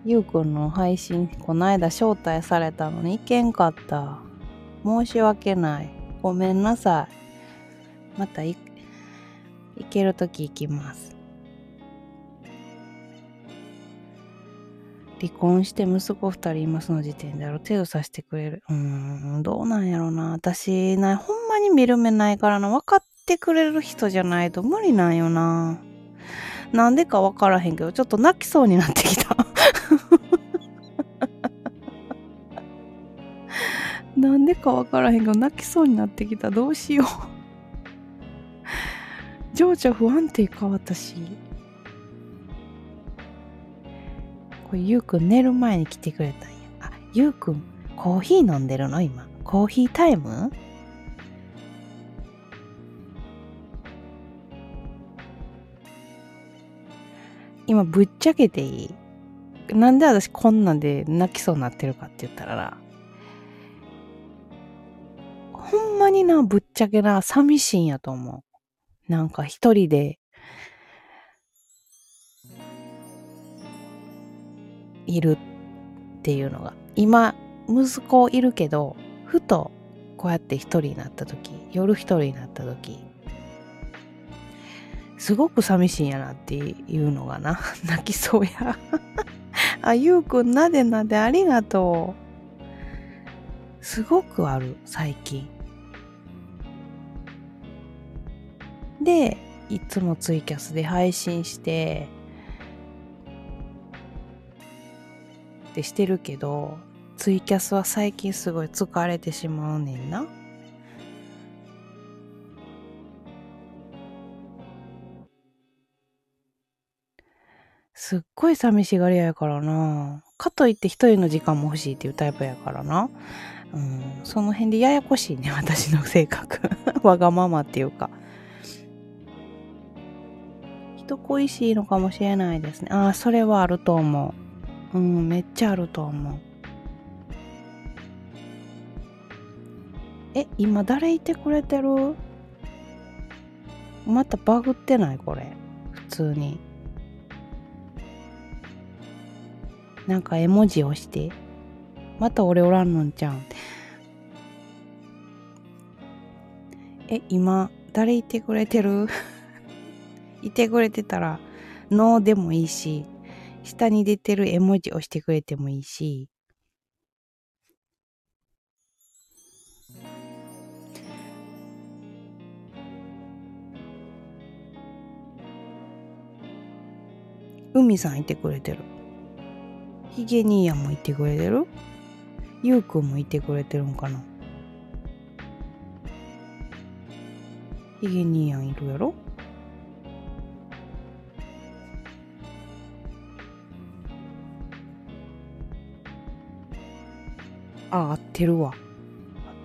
ゆうくんの配信、こないだ招待されたのに行けんかった。申し訳ない。ごめんなさい。また行けるとき行きます。離婚して息子二人いますの時点である程度させてくれる。うーん、どうなんやろな。私な、ほんまに見る目ないからな。分かってくれる人じゃないと無理なんよな。なんでか分からへんけど、ちょっと泣きそうになってきた。なんでか分からへんけど、泣きそうになってきた。どうしよう。情緒不安定か、私。これゆうくん寝る前に来てくれたんや。あ、ゆうくん、コーヒー飲んでるの？今。コーヒータイム？今ぶっちゃけていい？なんで私こんなんで泣きそうになってるかって言ったら。ほんまにな、ぶっちゃけな、寂しいんやと思う。なんか一人でいるっていうのが。今息子いるけどふとこうやって一人になった時夜一人になった時すごく寂しいんやなっていうのがな 泣きそうや。あゆうくんなでなでありがとう。すごくある最近。でいつもツイキャスで配信してってしてるけどツイキャスは最近すごい疲れてしまうねんな。すっごい寂しがり屋やからな。かといって一人の時間も欲しいっていうタイプやからな。うん、その辺でややこしいね、私の性格。わがままっていうか。人恋しいのかもしれないですね。ああ、それはあると思う。うん、めっちゃあると思う。え、今誰いてくれてる？またバグってないこれ。普通に。なんか絵文字押して。また俺おらんのんちゃうん。え、今、誰いてくれてる？いてくれてたら、ノーでもいいし、下に出てる絵文字押してくれてもいいし、海さんいてくれてる。ヒゲ兄やんもいてくれてる。ゆうくんもいてくれてるんかな。ヒゲ兄やんいるやろ。あ、合ってるわ。合っ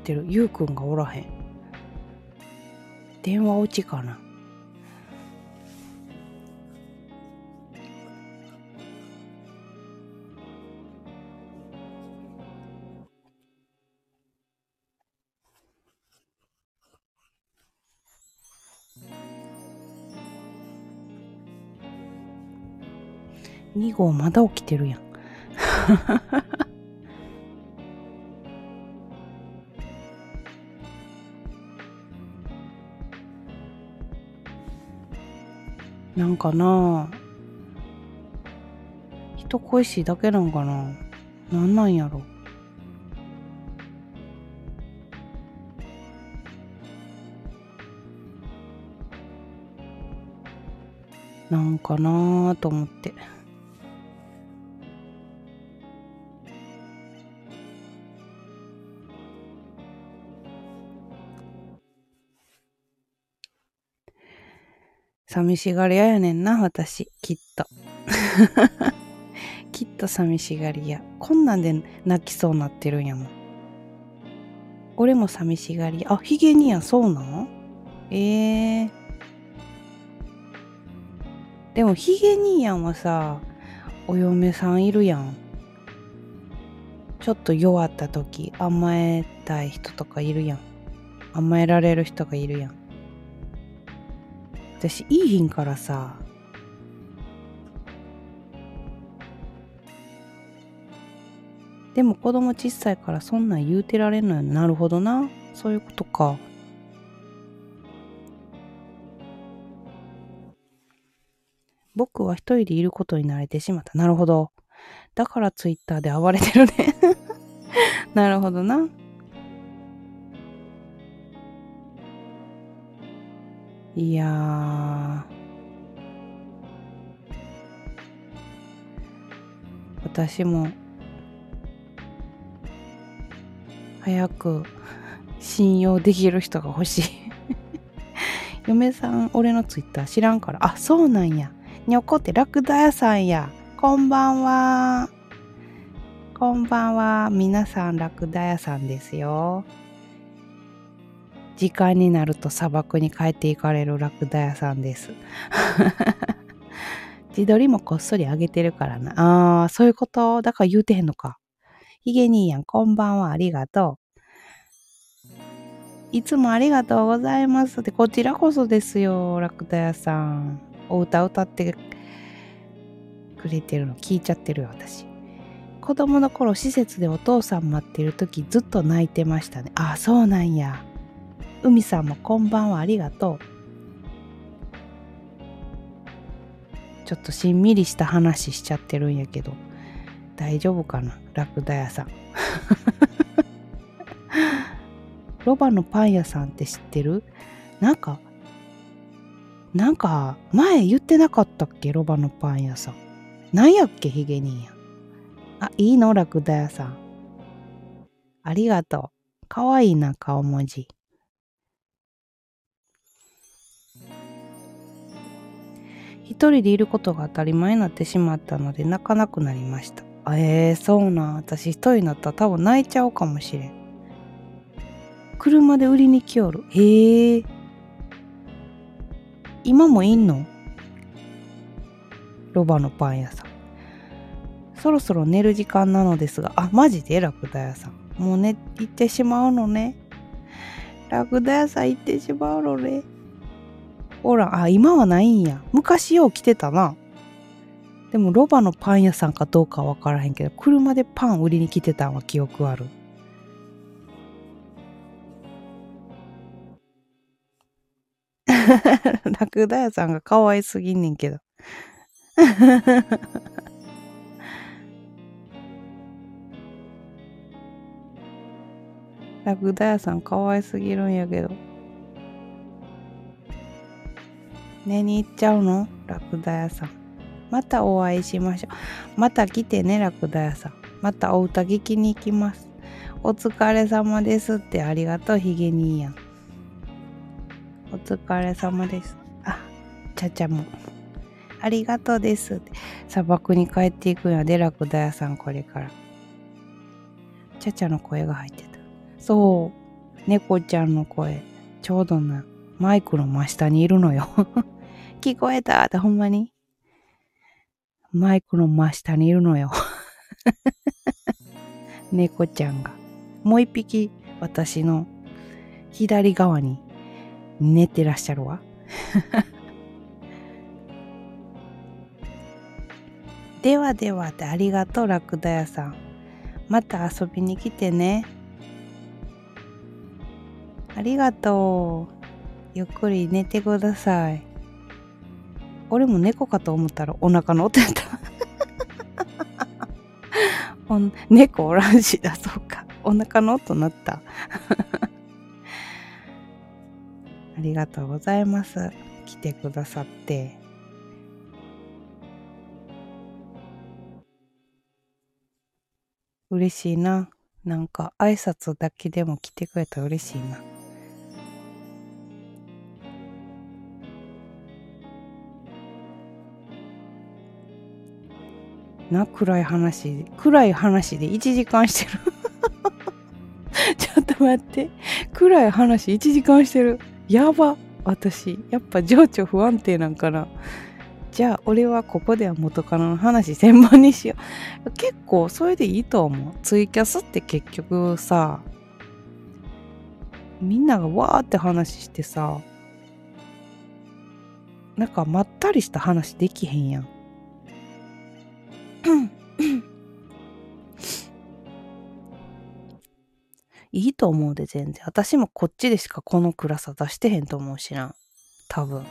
てる。ゆうくんがおらへん。電話落ちかな。2号まだ起きてるやん。なんかな。人恋しいだけなんかな。なんなんやろ。なんかなと思って。寂しがり屋やねんな、私、きっと。きっと寂しがり屋。こんなんで泣きそうなってるんやもん。俺も寂しがり屋。あ、ヒゲにや、そうなん？ええー、でもヒゲ兄やんはさお嫁さんいるやんちょっと弱った時甘えたい人とかいるやん甘えられる人がいるやん私いいひんからさでも子供小さいからそんなん言うてられんのよ。なるほどな。そういうことか。僕は一人でいることに慣れてしまった。なるほど。だからツイッターで暴れてるね。なるほどな。いや私も早く信用できる人が欲しい。嫁さん俺のツイッター知らんから。あそうなんや。にょこってラクダ屋さんや。こんばんは。こんばんは。皆さんラクダ屋さんですよ。時間になると砂漠に帰っていかれるラクダ屋さんです 自撮りもこっそり上げてるからなあーそういうこと？だから言うてへんのかヒゲ兄やん、こんばんは、ありがとう。いつもありがとうございますって、こちらこそですよ、ラクダ屋さん。お歌歌ってくれてるの聞いちゃってるよ、私。子供の頃、施設でお父さん待ってる時ずっと泣いてましたね。あ、そうなんや。海さんもこんばんは、ありがとう。ちょっとしんみりした話しちゃってるんやけど。大丈夫かな？ラクダ屋さん。ロバのパン屋さんって知ってる？なんかなんか前言ってなかったっけ？ロバのパン屋さん。なんやっけ？ヒゲ兄やあいいの？ラクダ屋さん。ありがとう。かわいいな顔文字。一人でいることが当たり前になってしまったので泣かなくなりました。えー、そうなん。私一人になったら多分泣いちゃうかもしれん。車で売りに来よる。へえ今もいんの？ロバのパン屋さん。そろそろ寝る時間なのですが。あマジで？ラクダ屋さん。もうね行ってしまうのね。ラクダ屋さん行ってしまうのね。ほらあ今はないんや。昔よう来てたな。でもロバのパン屋さんかどうかわからへんけど車でパン売りに来てたんは記憶ある。ラクダ屋さんが可愛すぎんねんけど。ラクダ屋さん可愛すぎるんやけど。寝に行っちゃうの？ラクダ屋さんまたお会いしましょう。また来てね、ラクダ屋さん。またお歌聞きに行きます。お疲れ様ですってありがとう、ヒゲ兄やん。お疲れ様です。あ、ちゃちゃも。ありがとうですって。砂漠に帰っていくんやで、ラクダ屋さん、これから。ちゃちゃの声が入ってた。そう。猫ちゃんの声。ちょうどな、マイクの真下にいるのよ。聞こえた？ってほんまに？マイクの真下にいるのよ。猫ちゃんが。もう一匹私の左側に寝てらっしゃるわ。ではではってありがとうラクダ屋さん。また遊びに来てね。ありがとう。ゆっくり寝てください。俺も猫かと思ったらお腹の音やった。猫おらんしだそうか。お腹の音なった。ありがとうございます。来てくださって。嬉しいな。なんか挨拶だけでも来てくれたら嬉しいな。な暗い話暗い話で1時間してる。ちょっと待って。暗い話1時間してる。やば。私やっぱ情緒不安定なんかな。じゃあ俺はここでは元カノの話専門にしよう。結構それでいいと思う。ツイキャスって結局さみんながわーって話してさなんかまったりした話できへんやん。いいと思うで全然。私もこっちでしかこの暗さ出してへんと思うしな。多分。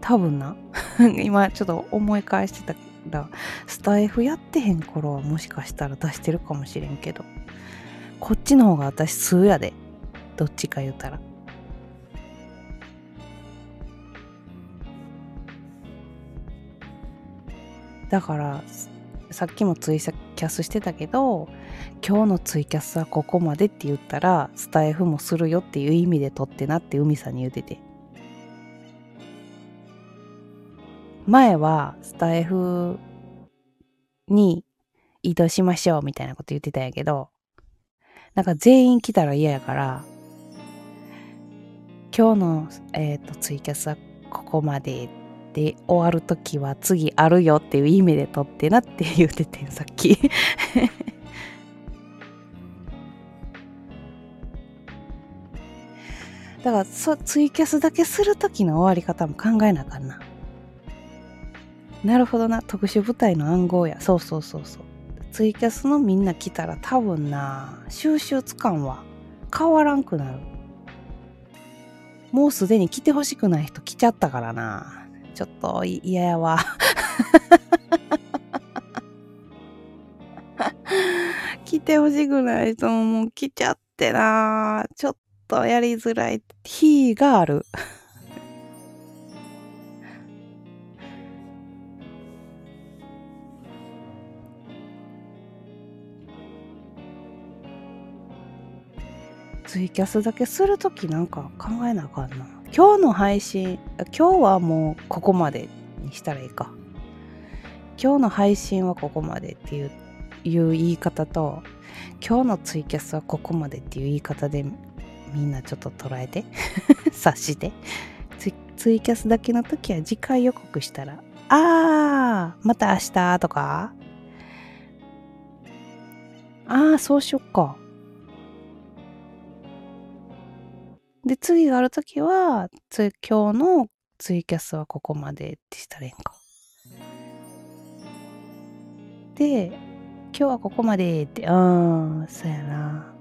多分な。今ちょっと思い返してたらスタイフやってへん頃はもしかしたら出してるかもしれんけど。こっちの方が私数やで。どっちか言うたら。だからさっきもツイキャスしてたけど今日のツイキャスはここまでって言ったらスタイフもするよっていう意味で撮ってなって海さんに言うてて。前はスタイフに移動しましょうみたいなこと言ってたんやけどなんか全員来たら嫌やから今日の、えーと、とツイキャスはここまでで終わる時は次あるよっていう意味で撮ってなって言うててんさっき。だからそツイキャスだけする時の終わり方も考えなあかんな。なるほどな。特殊部隊の暗号や。そうそうそうそう。ツイキャスのみんな来たら多分な収集つかんは変わらんくなる。もうすでに来てほしくない人来ちゃったからなちょっと嫌やわ。来てほしくない人ももう来ちゃってなちょっとやりづらい日がある。ツイキャスだけするときなんか考えなあかんな。今日の配信今日はもうここまでにしたらいいか。今日の配信はここまでっていういう言い方と今日のツイキャスはここまでっていう言い方でみんなちょっと捉えて 察して。ツイキャスだけの時は次回予告したらあーまた明日とか。ああそうしよっか。で、次があるときは、今日のツイキャスはここまでってしたらいいんか。で、今日はここまでって、うん、そうやな。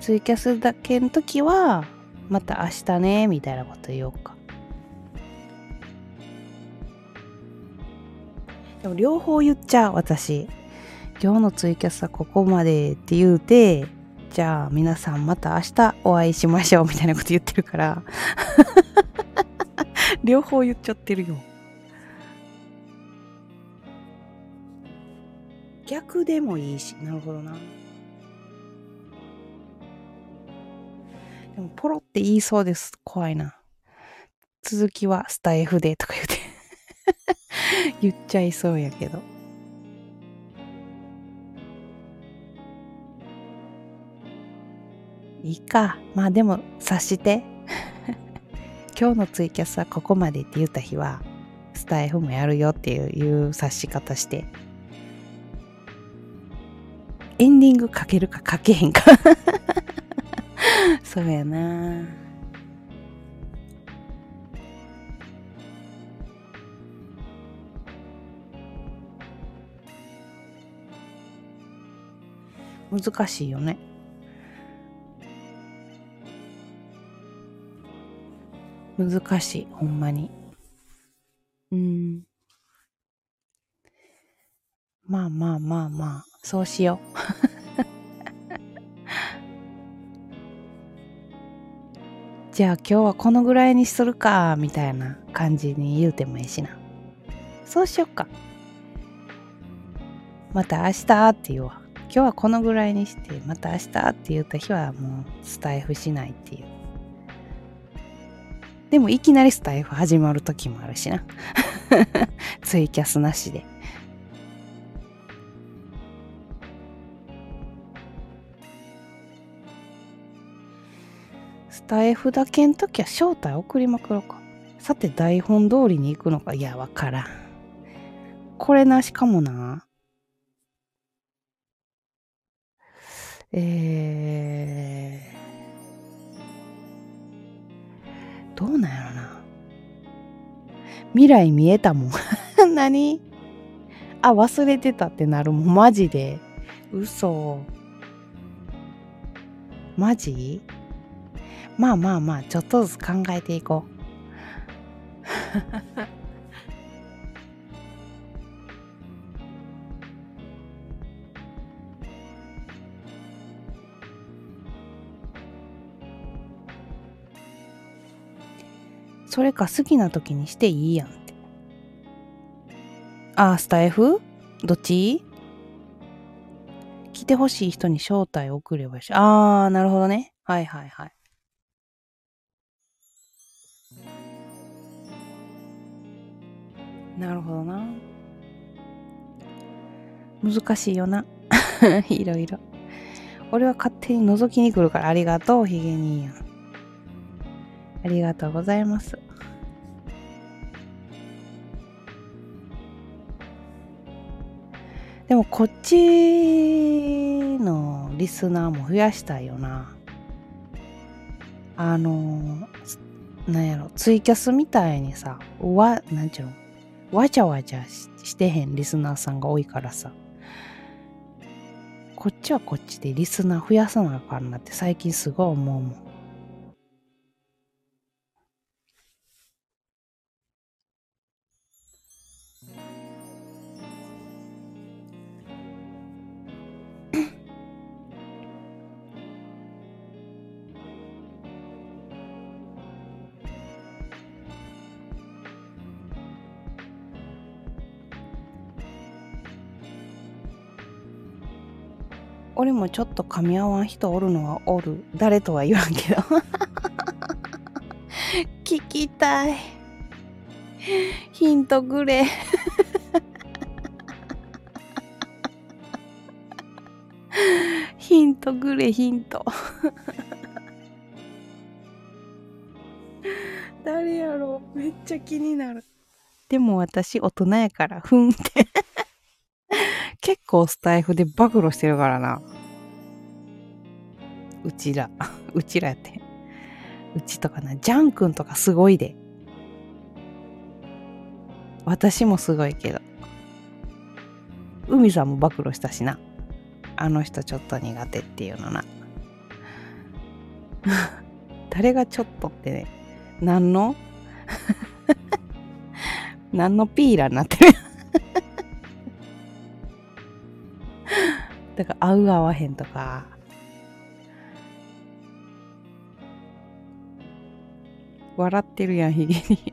ツイキャスだけの時は、また明日ね、みたいなこと言おうか。でも両方言っちゃう、私。今日のツイキャスはここまでって言うて、じゃあ皆さんまた明日お会いしましょうみたいなこと言ってるから 両方言っちゃってるよ。逆でもいいし、なるほどな。でもポロって言いそうです。怖いな。続きはスタイフでとか言って 言っちゃいそうやけど。いいか。まあでも察して。今日のツイキャスはここまでって言った日は、スタイフもやるよっていう察し方して。エンディングかけるかかけへんか そうやな難しいよね。難しい、ほんまに。うん。まあまあまあまあ、そうしよう。じゃあ今日はこのぐらいにするか、みたいな感じに言うてもいいしな。そうしよっか。また明日って言うわ。今日はこのぐらいにして、また明日って言った日はもうスタイフしないっていう。でもいきなりスタイフ始まる時もあるしな。ツイキャスなしで。スタイフだけん時は招待送りまくろうか。さて台本通りに行くのかいや、わからん。これなしかもな。えー、どうなんやろな。未来見えたもん。何？あ、忘れてたってなるもん。マジで。嘘。マジ？まあまあまあ、ちょっとずつ考えていこう。それか好きな時にしていいやんって。ああ、スタイフ？どっち？来てほしい人に招待を送ればいいし。あー、なるほどね。はいはいはい。なるほどな。難しいよな。いろいろ。俺は勝手に覗きに来るからありがとう、ヒゲ兄やん。ありがとうございます。でもこっちのリスナーも増やしたいよな。あの、なんやろ、ツイキャスみたいにさ、わ、なんちゅうの、わちゃわちゃしてへんリスナーさんが多いからさこっちはこっちでリスナー増やさなあかんなって最近すごい思うもん。もちょっと噛み合わん人おるのはおる。誰とは言わんけど。聞きたい。ヒントくれ。ヒントくれヒント。誰やろう。めっちゃ気になる。でも私大人やからふんって。結構スタイフで暴露してるからな。うちら。うちらやって。うちとかな。ジャン君とかすごいで。私もすごいけど。海さんも暴露したしな。あの人ちょっと苦手っていうのな。誰がちょっとってね。何の？何のピーラーになってる？だから合う合わへんとか笑ってるやんヒゲに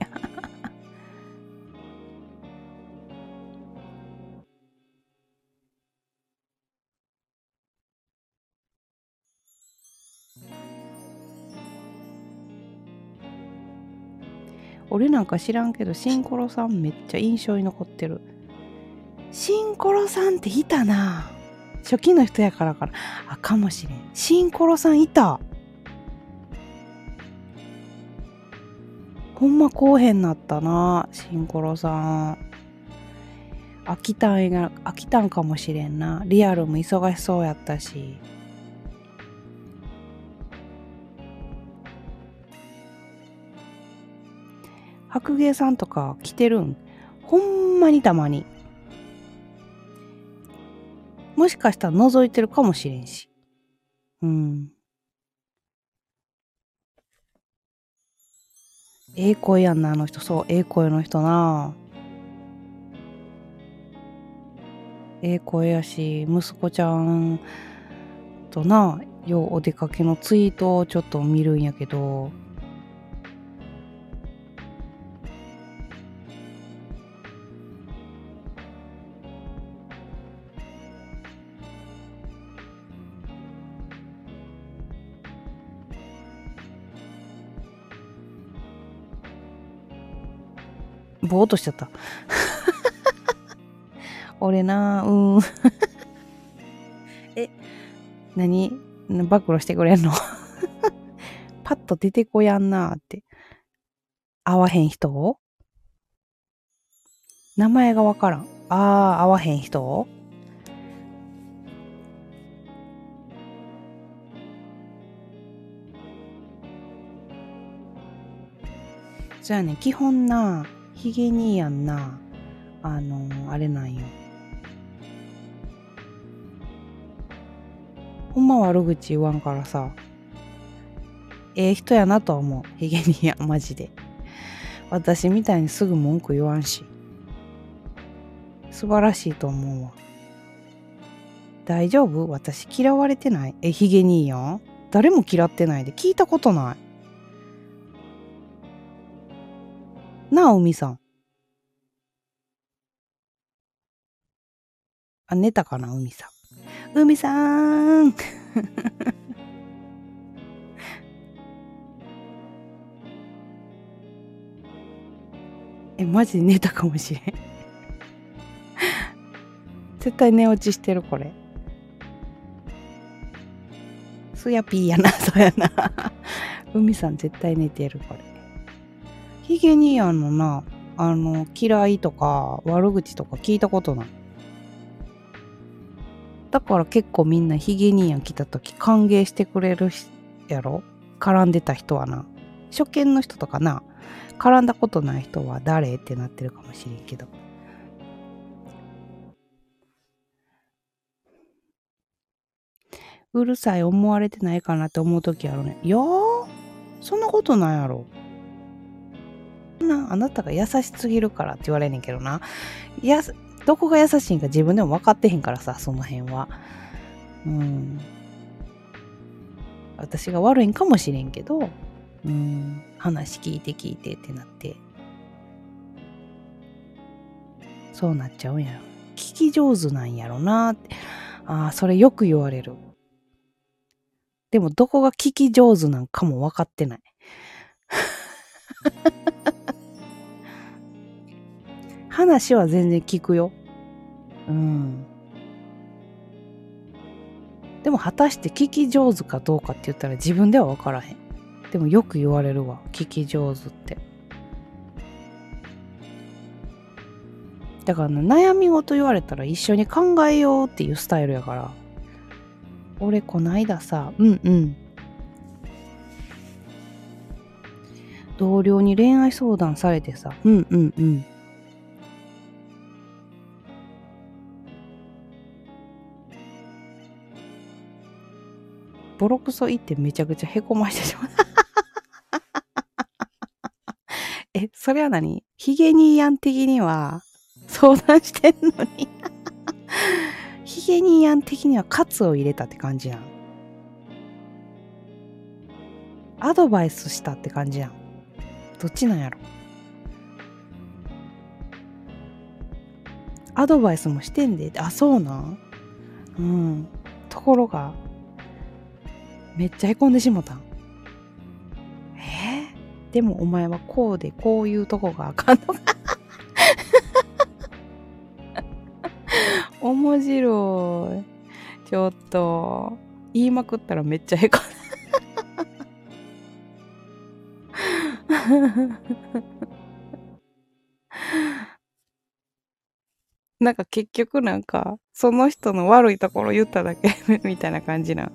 俺なんか知らんけどシンコロさんめっちゃ印象に残ってるシンコロさんっていたな初期の人やからかな。あ、かもしれん。シンコロさんいた。ほんまこうへんなったな、シンコロさん。飽きたんや、飽きたんかもしれんな。リアルも忙しそうやったし。白芸さんとか来てるん？ほんまにたまに。もしかしたら覗いてるかもしれんし。うん。ええ声やんな、あの人。そう、ええ声の人な。ええ声やし、息子ちゃんとな、ようお出かけのツイートをちょっと見るんやけど、ぼーっとしちゃった。俺なうん。え、何？暴露してくれんの？パッと出てこやんなーって。会わへん人？名前がわからん。あー、会わへん人？そうやね基本なヒゲにやんな。あのあれなんよ。ほんま悪口言わんからさ。ええ人やなとは思う。ヒゲにやんマジで。私みたいにすぐ文句言わんし。素晴らしいと思うわ。大丈夫？私嫌われてない？えヒゲにやん？誰も嫌ってないで。聞いたことない。なあ、海さん。あ、寝たかな、海さん。海さーん え、マジで寝たかもしれん。絶対寝落ちしてる、これ。すやぴーやな、そうやな。海さん絶対寝てる、これ。ヒゲニアンのな、あの、嫌いとか悪口とか聞いたことない？だから結構みんなヒゲニアン来た時歓迎してくれるやろ？絡んでた人はな。初見の人とかな、絡んだことない人は誰？ってなってるかもしれんけど。うるさい思われてないかなって思う時あるね。いやー、そんなことないやろ。な、あなたが優しすぎるからって言われんねんけどな。や、どこが優しいんか自分でも分かってへんからさ、その辺は。うん。私が悪いんかもしれんけど、うん。話聞いて聞いてってなって。そうなっちゃうんやろ。聞き上手なんやろなって。ああ、それよく言われる。でも、どこが聞き上手なんかも分かってない。話は全然聞くよ。うん。でも果たして聞き上手かどうかって言ったら自分では分からへん。でもよく言われるわ。聞き上手って。だから悩み事言われたら一緒に考えようっていうスタイルやから。俺こないださ、うんうん。同僚に恋愛相談されてさ、うんうんうん。ボロクソ言ってめちゃくちゃへこましてしまう。え、それは何？ヒゲニーヤン的には相談してんのに ヒゲニーヤン的にはカツを入れたって感じやん。アドバイスしたって感じやん。どっちなんやろ？アドバイスもしてんで。あ、そうなん？うん。ところが、めっちゃへこんでしもたん。えー、でもお前はこうでこういうとこがあかんのか 面白い。ちょっと、言いまくったらめっちゃへこん なんか結局なんか、その人の悪いところ言っただけ みたいな感じな。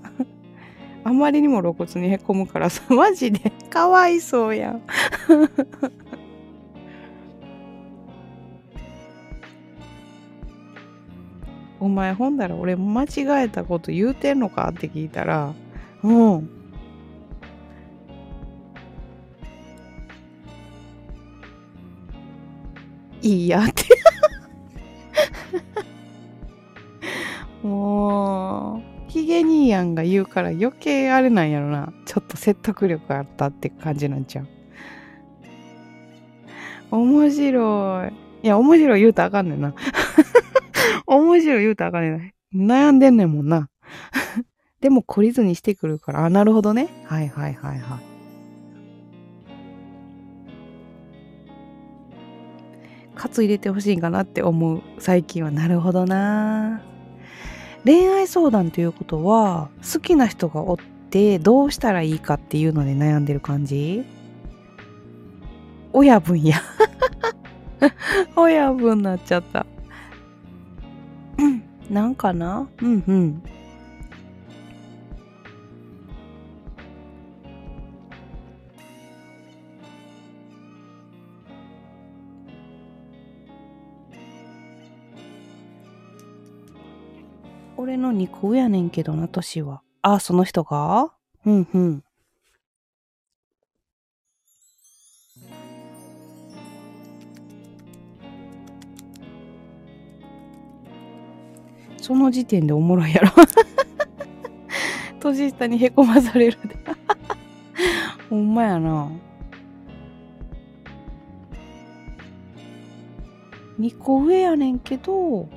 あまりにも露骨にへこむからさ、マジでかわいそうやん。お前ほんだら俺間違えたこと言うてんのかって聞いたら、うん。いいやって。もう、ヒゲニーヤンが言うから余計あれなんやろな。ちょっと説得力あったって感じなんちゃう。面白い。いや、面白い言うたらあかんねんな。面白い言うたらあかんねんな。悩んでんねんもんな。でも懲りずにしてくるから、あ、なるほどね。はいはいはいはい。カツ入れてほしいかなって思う最近はなるほどな恋愛相談ということは好きな人がおってどうしたらいいかっていうので悩んでる感じ？親分や。親分になっちゃった。なんかな？うんうん。俺の2個上やねんけどな、年は。あ、その人が？うんうん。その時点でおもろいやろ 年下にへこまされるで ほんまやな。2個上やねんけど、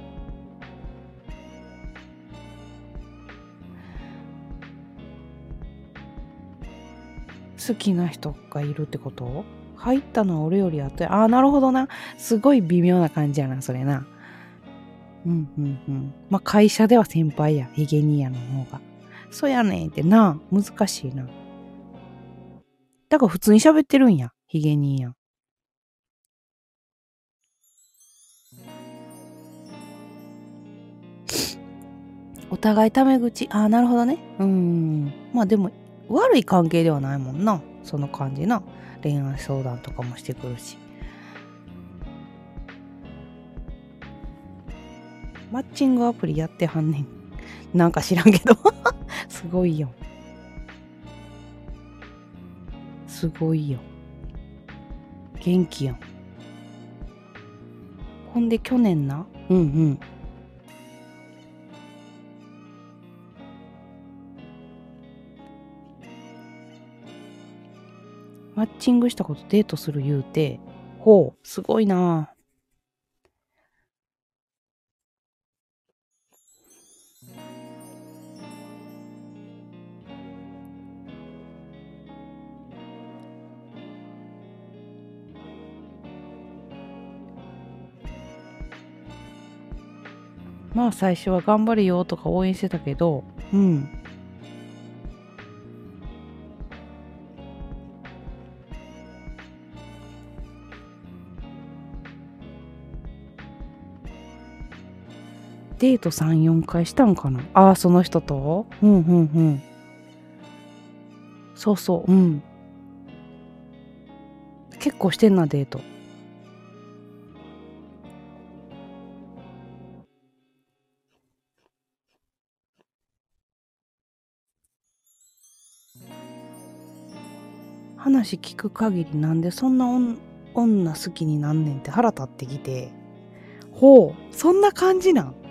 好きな人がいるってこと？入ったのは俺より後や。ああ、なるほどな。すごい微妙な感じやな、それな。うんうんうん。まあ、会社では先輩や。ヒゲニアの方が。そやねんってな。難しいな。だから普通に喋ってるんや。ヒゲニア。お互いタメ口。ああ、なるほどね。うん。まあでも、悪い関係ではないもんな。その感じな。恋愛相談とかもしてくるし。マッチングアプリやってはんねん。なんか知らんけど。すごいよ。すごいよ。元気やん。ほんで去年な。うんうん。ッチングしたことデートする言うて、ほう、すごいなまあ最初は頑張れよとか応援してたけど、うん。デート3、4回したんかな？ああ、その人と？うんうんうん。そうそう、うん。結構してんな、デート。話聞く限りなんでそんな女好きになんねんって腹立ってきてほうそんな感じなん？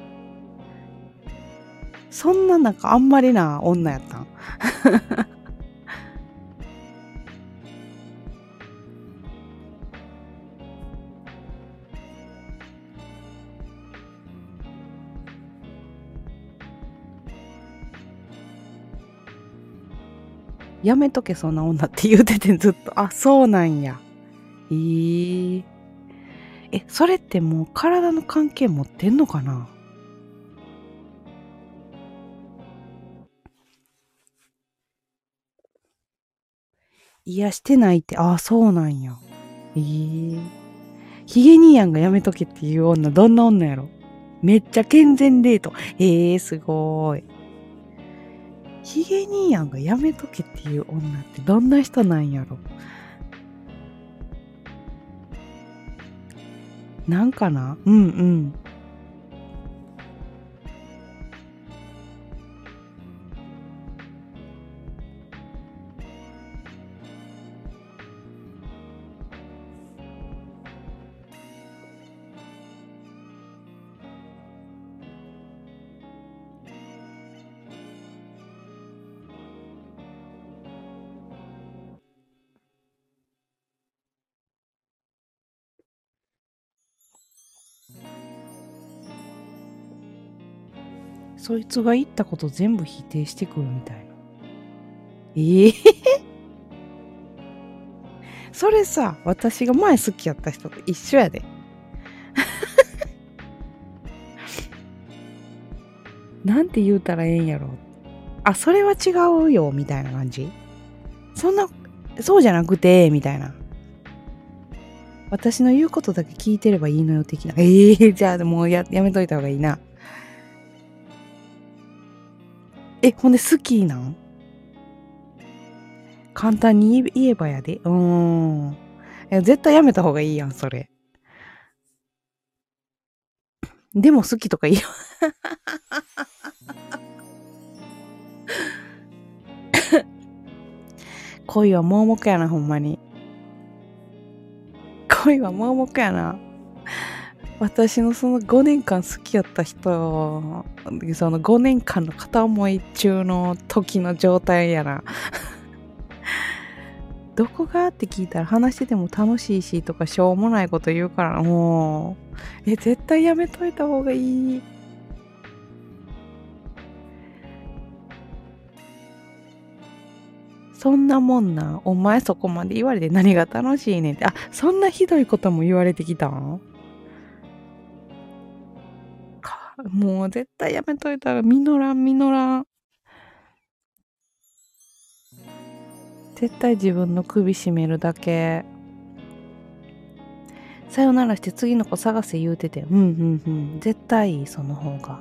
そんななんかあんまりな女やったん。やめとけそんな女って言うててずっと。あそうなんや。えー、えそれってもう体の関係持ってんのかな？いや、してないって、ああ、そうなんや。ええー。ヒゲ兄やんがやめとけっていう女、どんな女やろ？めっちゃ健全デート。ええー、すごい。ヒゲ兄やんがやめとけっていう女ってどんな人なんやろ？なんかな？うんうん。そいつが言ったこと全部否定してくるみたいな。ええ？ー、それさ、私が前好きやった人と一緒やで。なんて言うたらええんやろ。あ、それは違うよ、みたいな感じ？そんな、そうじゃなくて、みたいな。私の言うことだけ聞いてればいいのよ、的な。ええー、じゃあもうややめといた方がいいな。え、ほんで好きなん？簡単に言えばやで。うーん。絶対やめた方がいいやん、それ。でも好きとかいいよ。恋は盲目やな、ほんまに。恋は盲目やな。私のその5年間好きやった人、その5年間の片思い中の時の状態やな。どこがって聞いたら話してても楽しいしとかしょうもないこと言うからもう、え、絶対やめといた方がいい。そんなもんな。お前そこまで言われて何が楽しいねんって。あ、そんなひどいことも言われてきたん？もう絶対やめといたら、実らん、実らん。絶対自分の首絞めるだけ。さよならして次の子探せ言うてて。うんうんうん。絶対いい、その方が。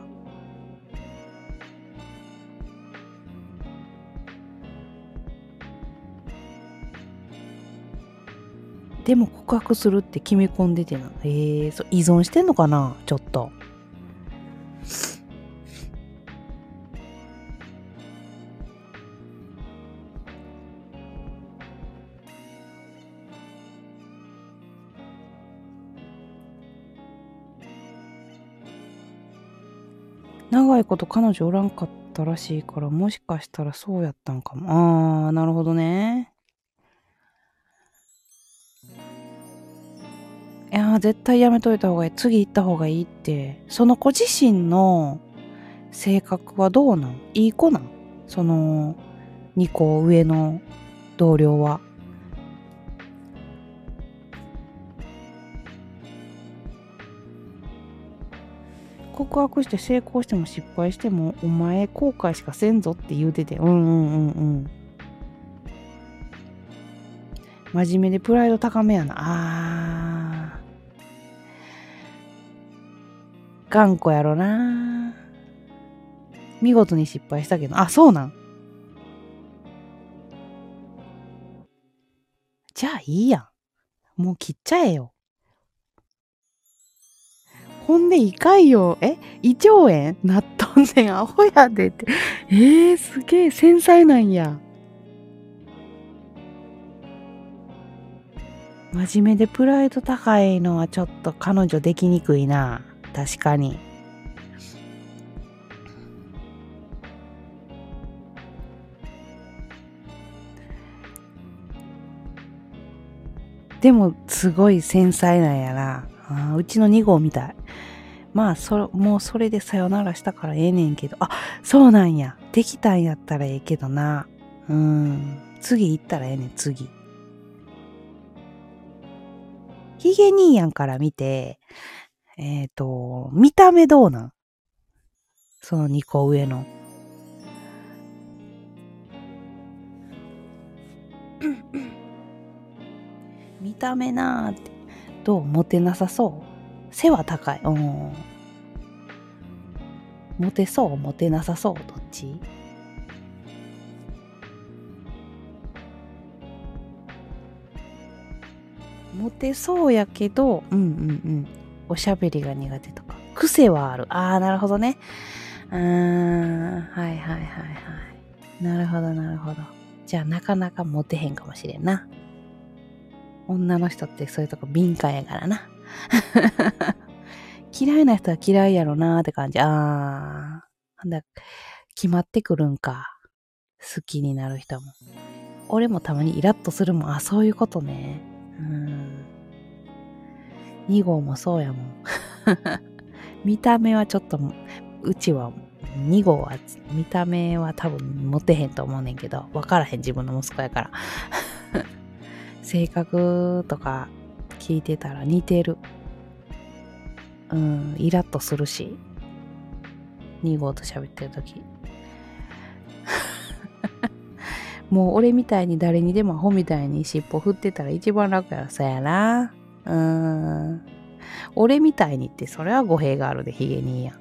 でも告白するって決め込んでてな。えー、そ依存してんのかな？ちょっと。長いこと彼女おらんかったらしいから、もしかしたらそうやったんかも。あー、なるほどね。いや絶対やめといた方がいい。次行った方がいいって。その子自身の性格はどうなん？いい子なん？その2個上の同僚は。告白して成功しても失敗してもお前後悔しかせんぞって言うてて。うんうんうんうん。真面目でプライド高めやな。あ頑固やろな。見事に失敗したけど、あ、そうなん。じゃあいいやん。もう切っちゃえよ。ほんでいかいよ。え胃腸炎？なっとんねん。アホやでって。えー、すげえ繊細なんや。真面目でプライド高いのはちょっと彼女できにくいな。確かに。でも、すごい繊細なんやな。あうちの2号みたい。まあ、そもうそれでさよならしたからええねんけど、あ、そうなんや。できたんやったらええけどな。うん。次行ったらええねん、次。ヒゲ兄やんから見て、えっ、ー、と、見た目どうなん？その2個上の。見た目なーって。どう？モテなさそう？背は高い。うん。モテそうモテなさそうどっち？モテそうやけど、うんうんうん。おしゃべりが苦手とか。癖はある。ああ、なるほどね。うーん、はいはいはいはい。なるほどなるほど。じゃあなかなかモテへんかもしれんな。女の人ってそういうとこ敏感やからな。嫌いな人は嫌いやろなーって感じ。あー。なんだ、決まってくるんか。好きになる人も。俺もたまにイラッとするもん。あ、そういうことね。うん。2号もそうやもん。見た目はちょっと、うちは2号は見た目は多分モテへんと思うねんけど、わからへん自分の息子やから。性格とか聞いてたら似てる。うん、イラッとするし。2号と喋ってる時 もう俺みたいに誰にでもアホみたいに尻尾振ってたら一番楽やろ。そやな。うん。俺みたいにってそれは語弊があるで、ヒゲにや。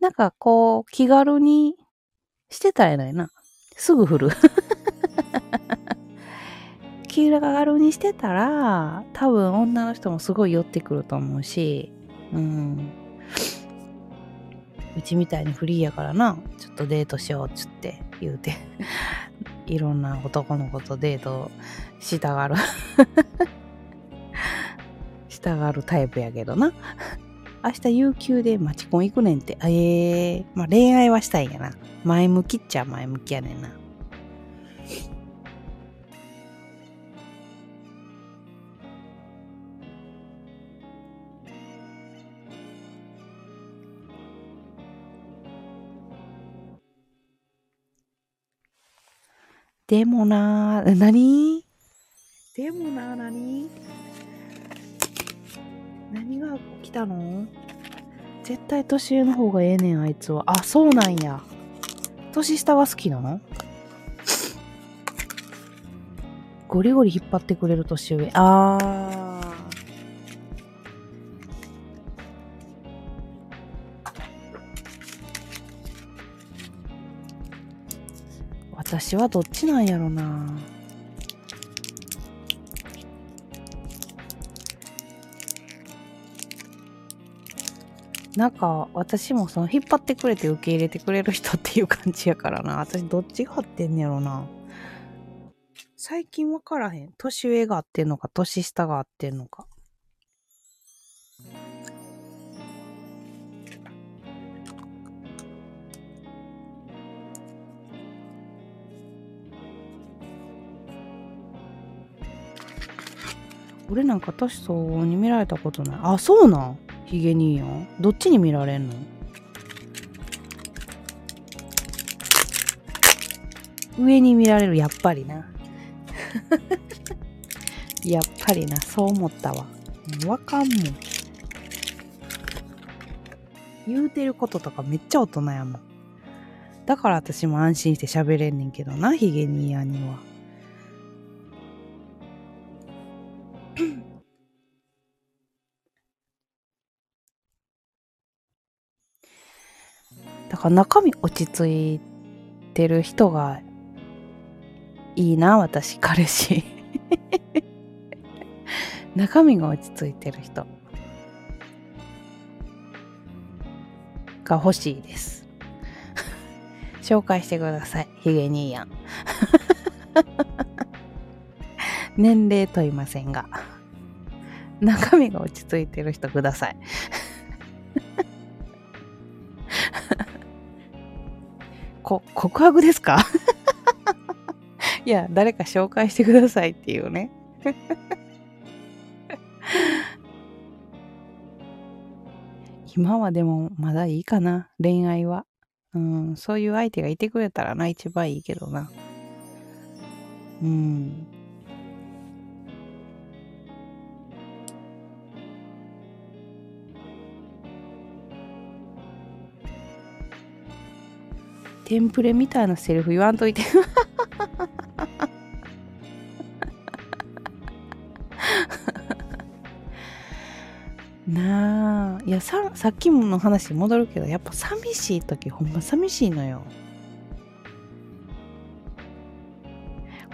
なんかこう、気軽にしてたらえないな。すぐ振る。気軽にしてたら、多分女の人もすごい寄ってくると思うし、うん。うちみたいにフリーやからな、ちょっとデートしようっつって言うて、いろんな男の子とデートしたがる。したがるタイプやけどな。明日有給でマチコン行くねんって。ええー、まあ恋愛はしたいんやな。前向きっちゃ前向きやねんな。でもなー、何？でもなー、何？何が来たの？絶対年上の方がええねん、あいつは。あ、そうなんや。年下が好きなの？ゴリゴリ引っ張ってくれる年上。あー。私はどっちなんやろな。なんか私もその引っ張ってくれて受け入れてくれる人っていう感じやからな。私どっちが合ってんねやろな。最近わからへん。年上が合ってんのか年下が合ってんのか。俺なんか年相応に見られたことない。あ、そうなヒゲ兄やん。どっちに見られんの？上に見られる、やっぱりな。やっぱりな、そう思ったわ。わかんもん。言うてることとかめっちゃ大人やもん。だから私も安心して喋れんねんけどな、ヒゲ兄やには。から中身落ち着いてる人がいいな、私、彼氏。中身が落ち着いてる人が欲しいです。紹介してください、ヒゲ兄やん。年齢問いませんが。中身が落ち着いてる人ください。こ、告白ですか？いや、誰か紹介してくださいっていうね。今はでもまだいいかな、恋愛は。うん、そういう相手がいてくれたらな、一番いいけどな。うん。テンプレみたいなセリフ言わんといて。なあいやささっきの話に戻るけどやっぱ寂しい時ほんま寂しいのよ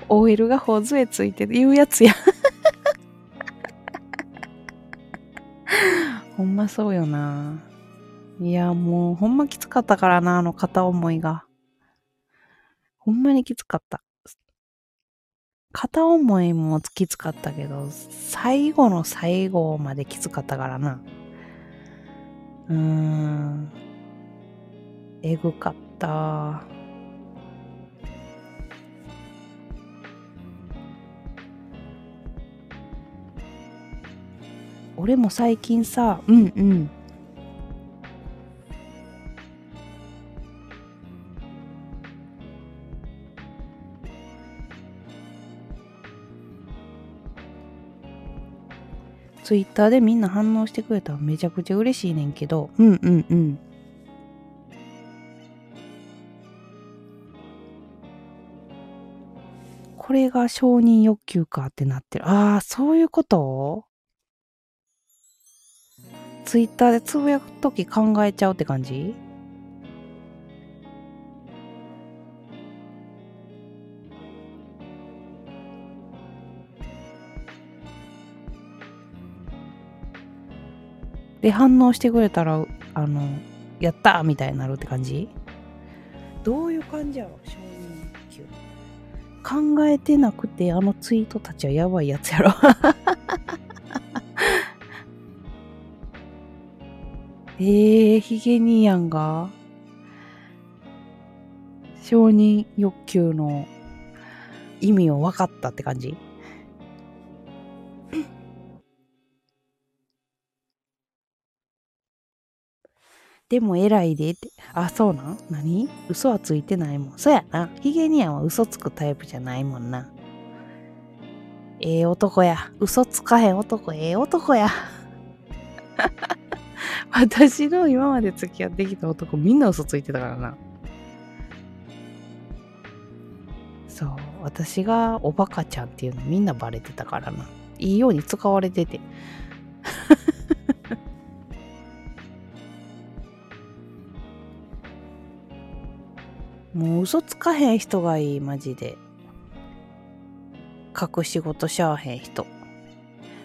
OL が頬杖ついて言うやつや ほんまそうよないや、もうほんまきつかったからな、あの片思いが。ほんまにきつかった。片思いもきつかったけど、最後の最後まできつかったからな。うーん。えぐかった。俺も最近さ、うんうん。ツイッターでみんな反応してくれたらめちゃくちゃ嬉しいねんけど、うんうんうん。これが承認欲求かってなってる。ああ、そういうこと？ツイッターでつぶやくとき考えちゃうって感じ？で、反応してくれたら、あの、やったーみたいになるって感じ？どういう感じやろ？承認欲求。考えてなくて、あのツイートたちはやばいやつやろ。えー、ヒゲニアンが承認欲求の意味を分かったって感じ？でも偉いでって。あ、そうなん？何？嘘はついてないもん。そやな。ヒゲニアンは嘘つくタイプじゃないもんな。ええ男や。嘘つかへん男、ええ男や。私の今まで付き合ってきた男みんな嘘ついてたからな。そう。私がおバカちゃんっていうのみんなバレてたからな。いいように使われてて。もう嘘つかへん人がいい、マジで。隠し事しゃあへん人。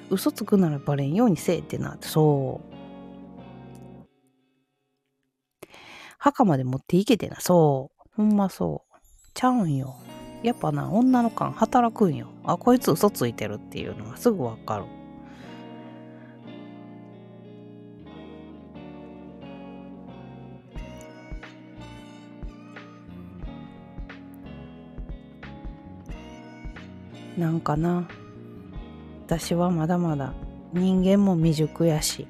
嘘つくならバレんようにせえってなって、そう。墓まで持っていけてな、そう。ほんまそう。ちゃうんよ。やっぱな、女の勘働くんよ。あ、こいつ嘘ついてるっていうのがすぐわかる。なんかな。私はまだまだ人間も未熟やし。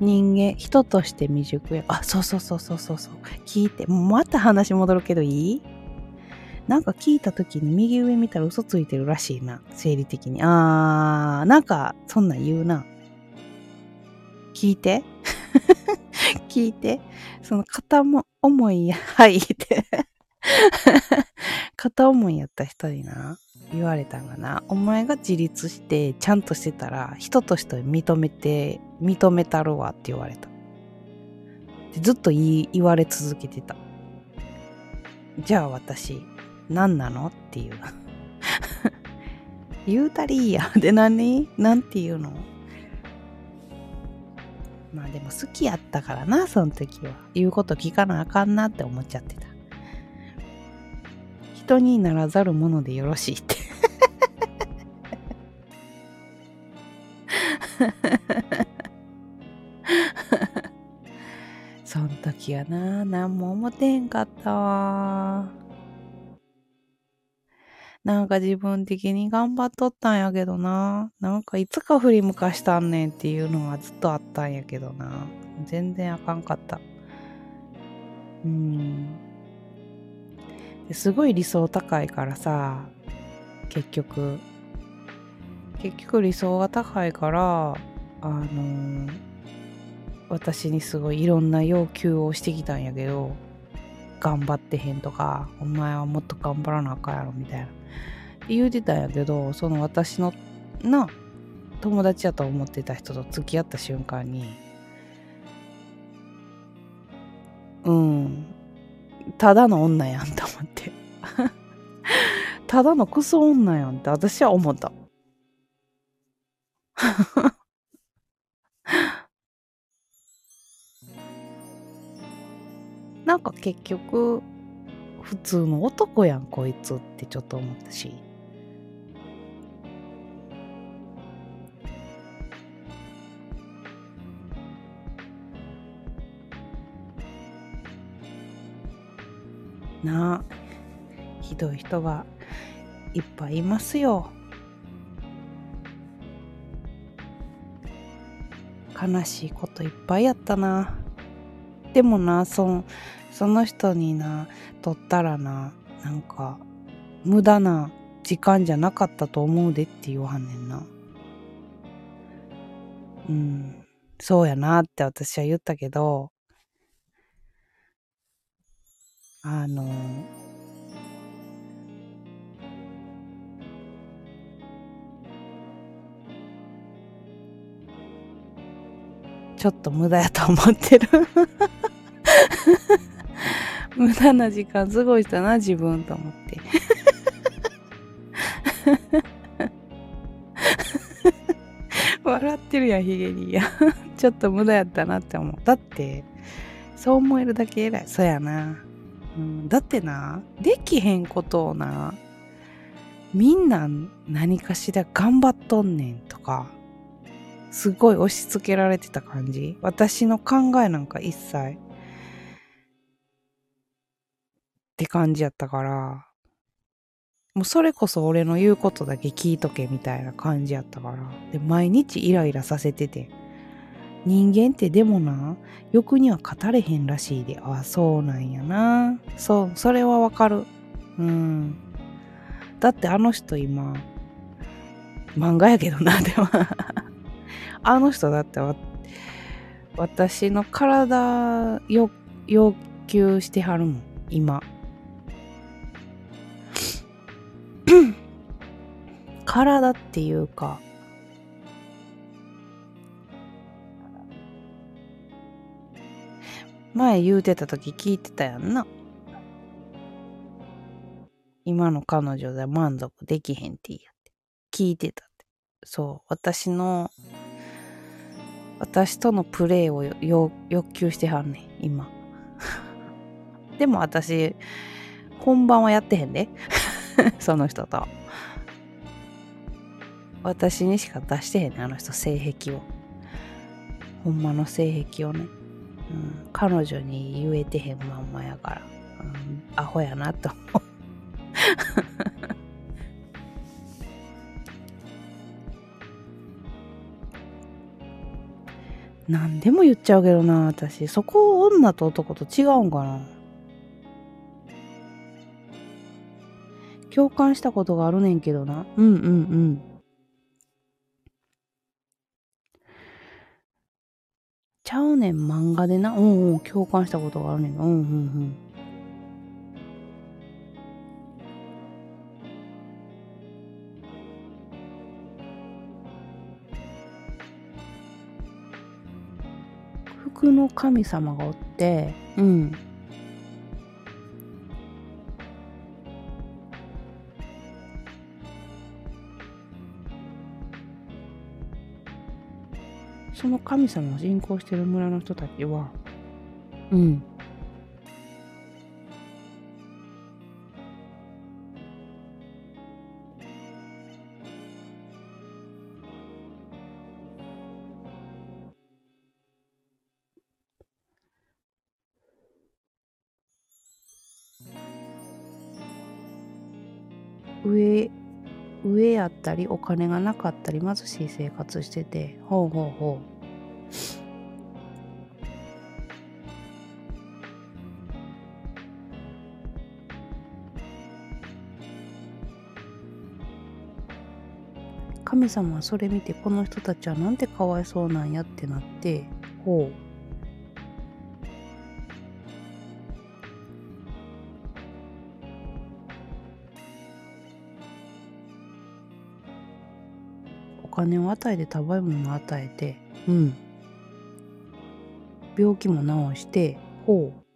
人間人として未熟や。あそうそうそうそうそうそう。聞いて。また話戻るけどいい？なんか聞いた時に右上見たら嘘ついてるらしいな。生理的に。あーなんかそんなん言うな。聞いて。聞いて。その片思いやはいって。片思いやった人にな、言われたんがな、お前が自立してちゃんとしてたら、人として認めて、認めたるわって言われた。でずっと言い言われ続けてた。じゃあ私、何なの？っていう。言うたりいいや。で何？なんて言うの？まあでも好きやったからな、その時は。言うこと聞かなあかんなって思っちゃってた。人にならざるものでよろしいって。そん時やな何も思てへんかったわ。なんか自分的に頑張っとったんやけどな。なんかいつか振り向かしたんねんっていうのがずっとあったんやけどな。全然あかんかった。うん。すごい理想高いからさ結局。結局理想が高いからあのー、私にすごいいろんな要求をしてきたんやけど頑張ってへんとかお前はもっと頑張らなあかんやろみたいな。言うてたんやけどその私のな友達やと思ってた人と付き合った瞬間にうん。ただの女やんと思って。ただのクソ女やんって私は思った。なんか結局普通の男やんこいつってちょっと思ったし。な。あひどい人がいっぱいいますよ。悲しいこといっぱいやったな。でもなそその人になとったらななんか無駄な時間じゃなかったと思うでって言わんねんな。うん。そうやなって私は言ったけどあのちょっと無駄やと思ってる 無駄な時間過ごしたな、自分と思って。笑ってるやん、ヒゲに。いや、ちょっと無駄やったなって思う。だって、そう思えるだけ偉い。そやな。うん、だってなできへんことをなみんな何かしら頑張っとんねんとかすごい押し付けられてた感じ。私の考えなんか一切。って感じやったから。もうそれこそ俺の言うことだけ聞いとけみたいな感じやったから。で毎日イライラさせてて。人間ってでもな欲には語れへんらしいで。あそうなんやな。そうそれはわかる。うん。だってあの人今漫画やけどな でも。あの人だって私の体要求してはるもん今。体っていうか前言うてた時聞いてたやんな。今の彼女で満足できへんって言いやって。聞いてたって。そう。私の私とのプレイを欲求してはんねん今。でも私本番はやってへんで。その人と。私にしか出してへんねあの人性癖を。ほんまの性癖をね、うん、彼女に言えてへんまんまやから、うん、アホやなと。思 う何でも言っちゃうけどな私。そこ女と男と違うんかな。共感したことがあるねんけどな。うんうんうん。ちゃうねん、漫画でな。うんうん、共感したことがあるねん。うんうんうん。服の神様がおって、うん。その神様を信仰してる村の人たちは、うん。たりお金がなかったり貧しい生活しててほうほうほう。神様はそれ見てこの人たちはなんてかわいそうなんやってなってほう。金を与えて食べ物を与えてうん病気も治してほう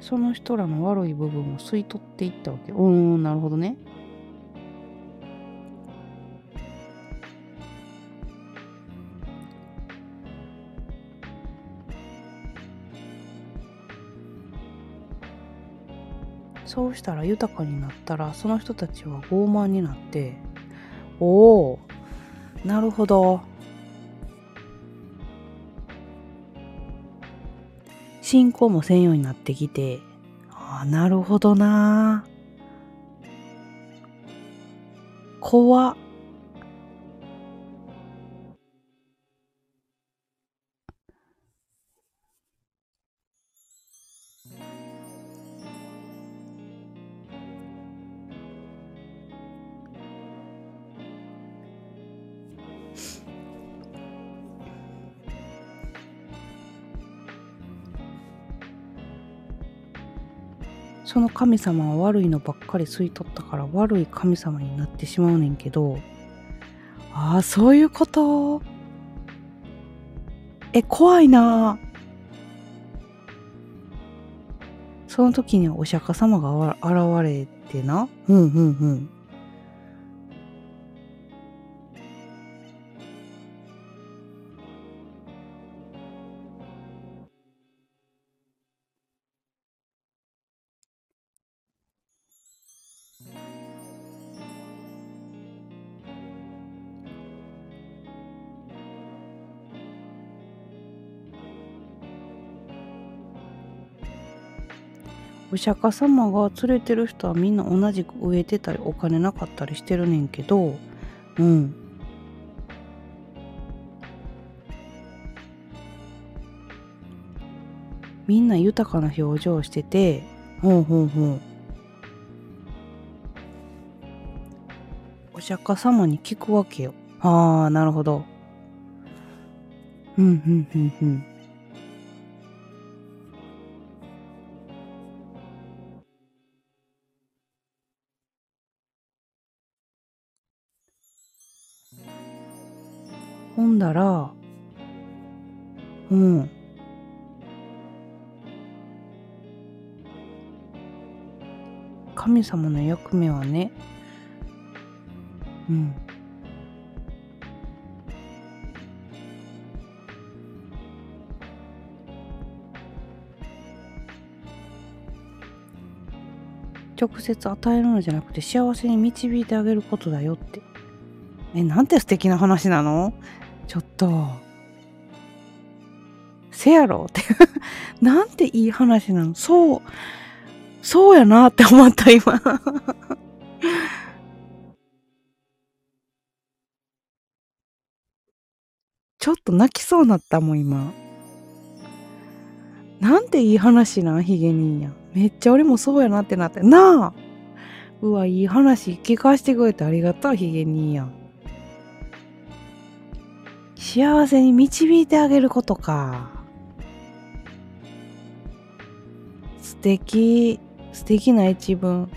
その人らの悪い部分を吸い取っていったわけ。うん、なるほどね。そうしたら豊かになったらその人たちは傲慢になっておおなるほど。信仰もせんようになってきてああなるほどな怖っ。その神様は悪いのばっかり吸い取ったから悪い神様になってしまうねんけどああそういうこと？え怖いな。その時にお釈迦様が現れてな。うんうんうん。お釈迦様が連れてる人はみんな同じく植えてたりお金なかったりしてるねんけどうん。みんな豊かな表情をしててほうほうほう。お釈迦様に聞くわけよ。ああなるほど。うんうんうんうん。だらうん。神様の役目はねうん。直接与えるのじゃなくて幸せに導いてあげることだよって。えなんて素敵な話なの？と。せやろってなんていい話なのそうそうやなって思った今。ちょっと泣きそうなったもん今。なんていい話なん？ヒゲ兄や。めっちゃ俺もそうやなってなって。なあ。うわいい話聞かせてくれてありがとうヒゲ兄や。ん幸せに導いてあげることか。素敵。素敵な一文。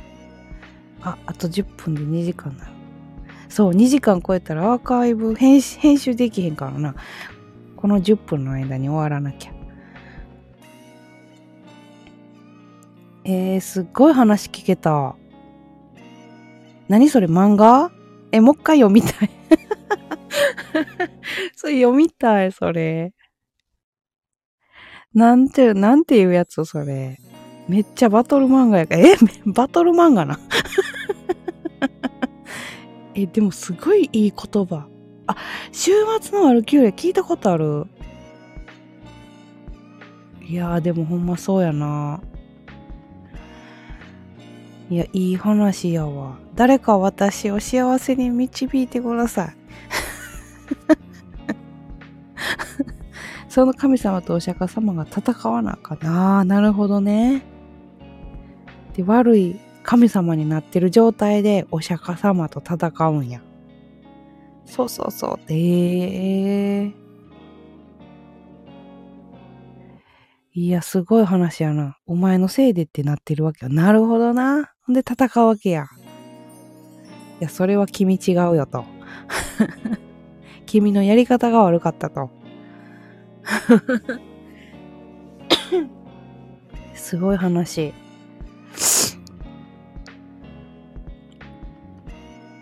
ああと10分で2時間なるそう2時間超えたらアーカイブ編編集できへんからな。この10分の間に終わらなきゃ。えー、すっごい話聞けた。何それ漫画？えもう一回読みたい。それ読みたい、それ。なんて、なんていうやつ、それ。めっちゃバトル漫画やから。えバトル漫画な？え、でもすごいいい言葉。あ、週末のワルキューレ聞いたことある。いやーでもほんまそうやな。いや、いい話やわ。誰か私を幸せに導いてください。その神様とお釈迦様が戦わなあかな。なるほどね。で、悪い神様になってる状態でお釈迦様と戦うんや。そうそうそう。でー。いや、すごい話やな。お前のせいでってなってるわけよ。なるほどな。ほんで戦うわけや。いや、それは君違うよと。君のやり方が悪かったと。すごい話。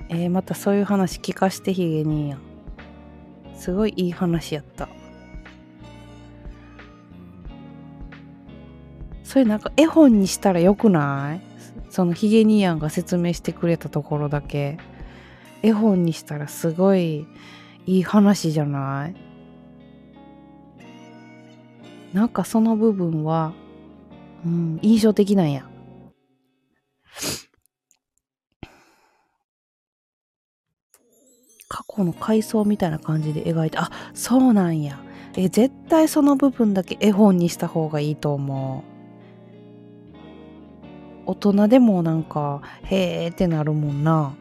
えー、またそういう話聞かしてヒゲ兄やん。すごいいい話やった。それなんか絵本にしたらよくない？そのヒゲニアンが説明してくれたところだけ絵本にしたらすごいいい話じゃない？なんかその部分は、うん、印象的なんや。過去の回想みたいな感じで描いて、あ、そうなんや。え、絶対その部分だけ絵本にした方がいいと思う。大人でもなんか、へーってなるもんな。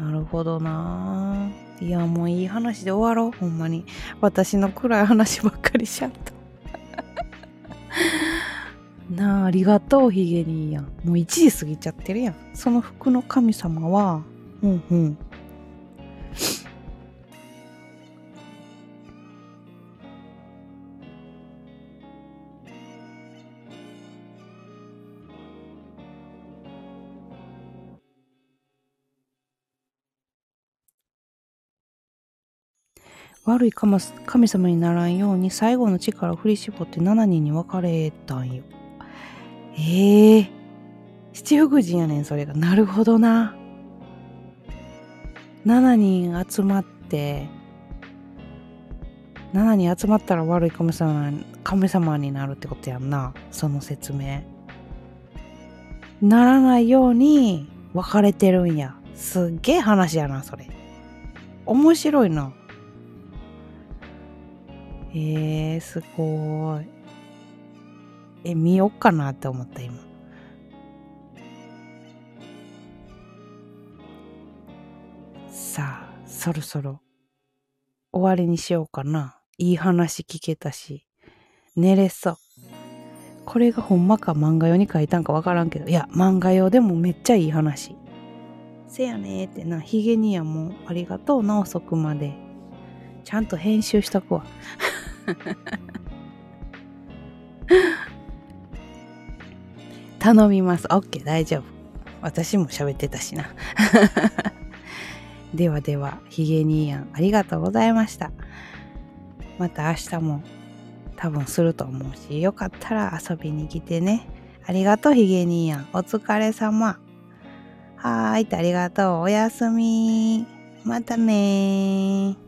なるほどないやもういい話で終わろうほんまに私の暗い話ばっかりしちゃった なあ、ありがとう、ヒゲにやん。もう1時過ぎちゃってるやん。その服の神様は、うんうん。悪い神様にならんように最後の力を振り絞って7人に分かれたんよ。ええー、七福神やねん、それが。なるほどな。7人集まって、7人集まったら悪い神様神様になるってことやんな。その説明。ならないように分かれてるんや。すっげえ話やな、それ。面白いな。えー、すごい。え、見よっかなって思った今。さあ、そろそろ終わりにしようかな。いい話聞けたし、寝れそう。これがほんまか漫画用に書いたんかわからんけど、いや、漫画用でもめっちゃいい話。せやねーってな、ヒゲにやもありがとうな、遅くまで。ちゃんと編集しとくわ。頼みます。OK、大丈夫。私も喋ってたしな。ではでは、ヒゲニーヤン、ありがとうございました。また明日も多分すると思うし、よかったら遊びに来てね。ありがとう、ヒゲニーヤン。お疲れ様。はーい、ありがとう。おやすみ。またね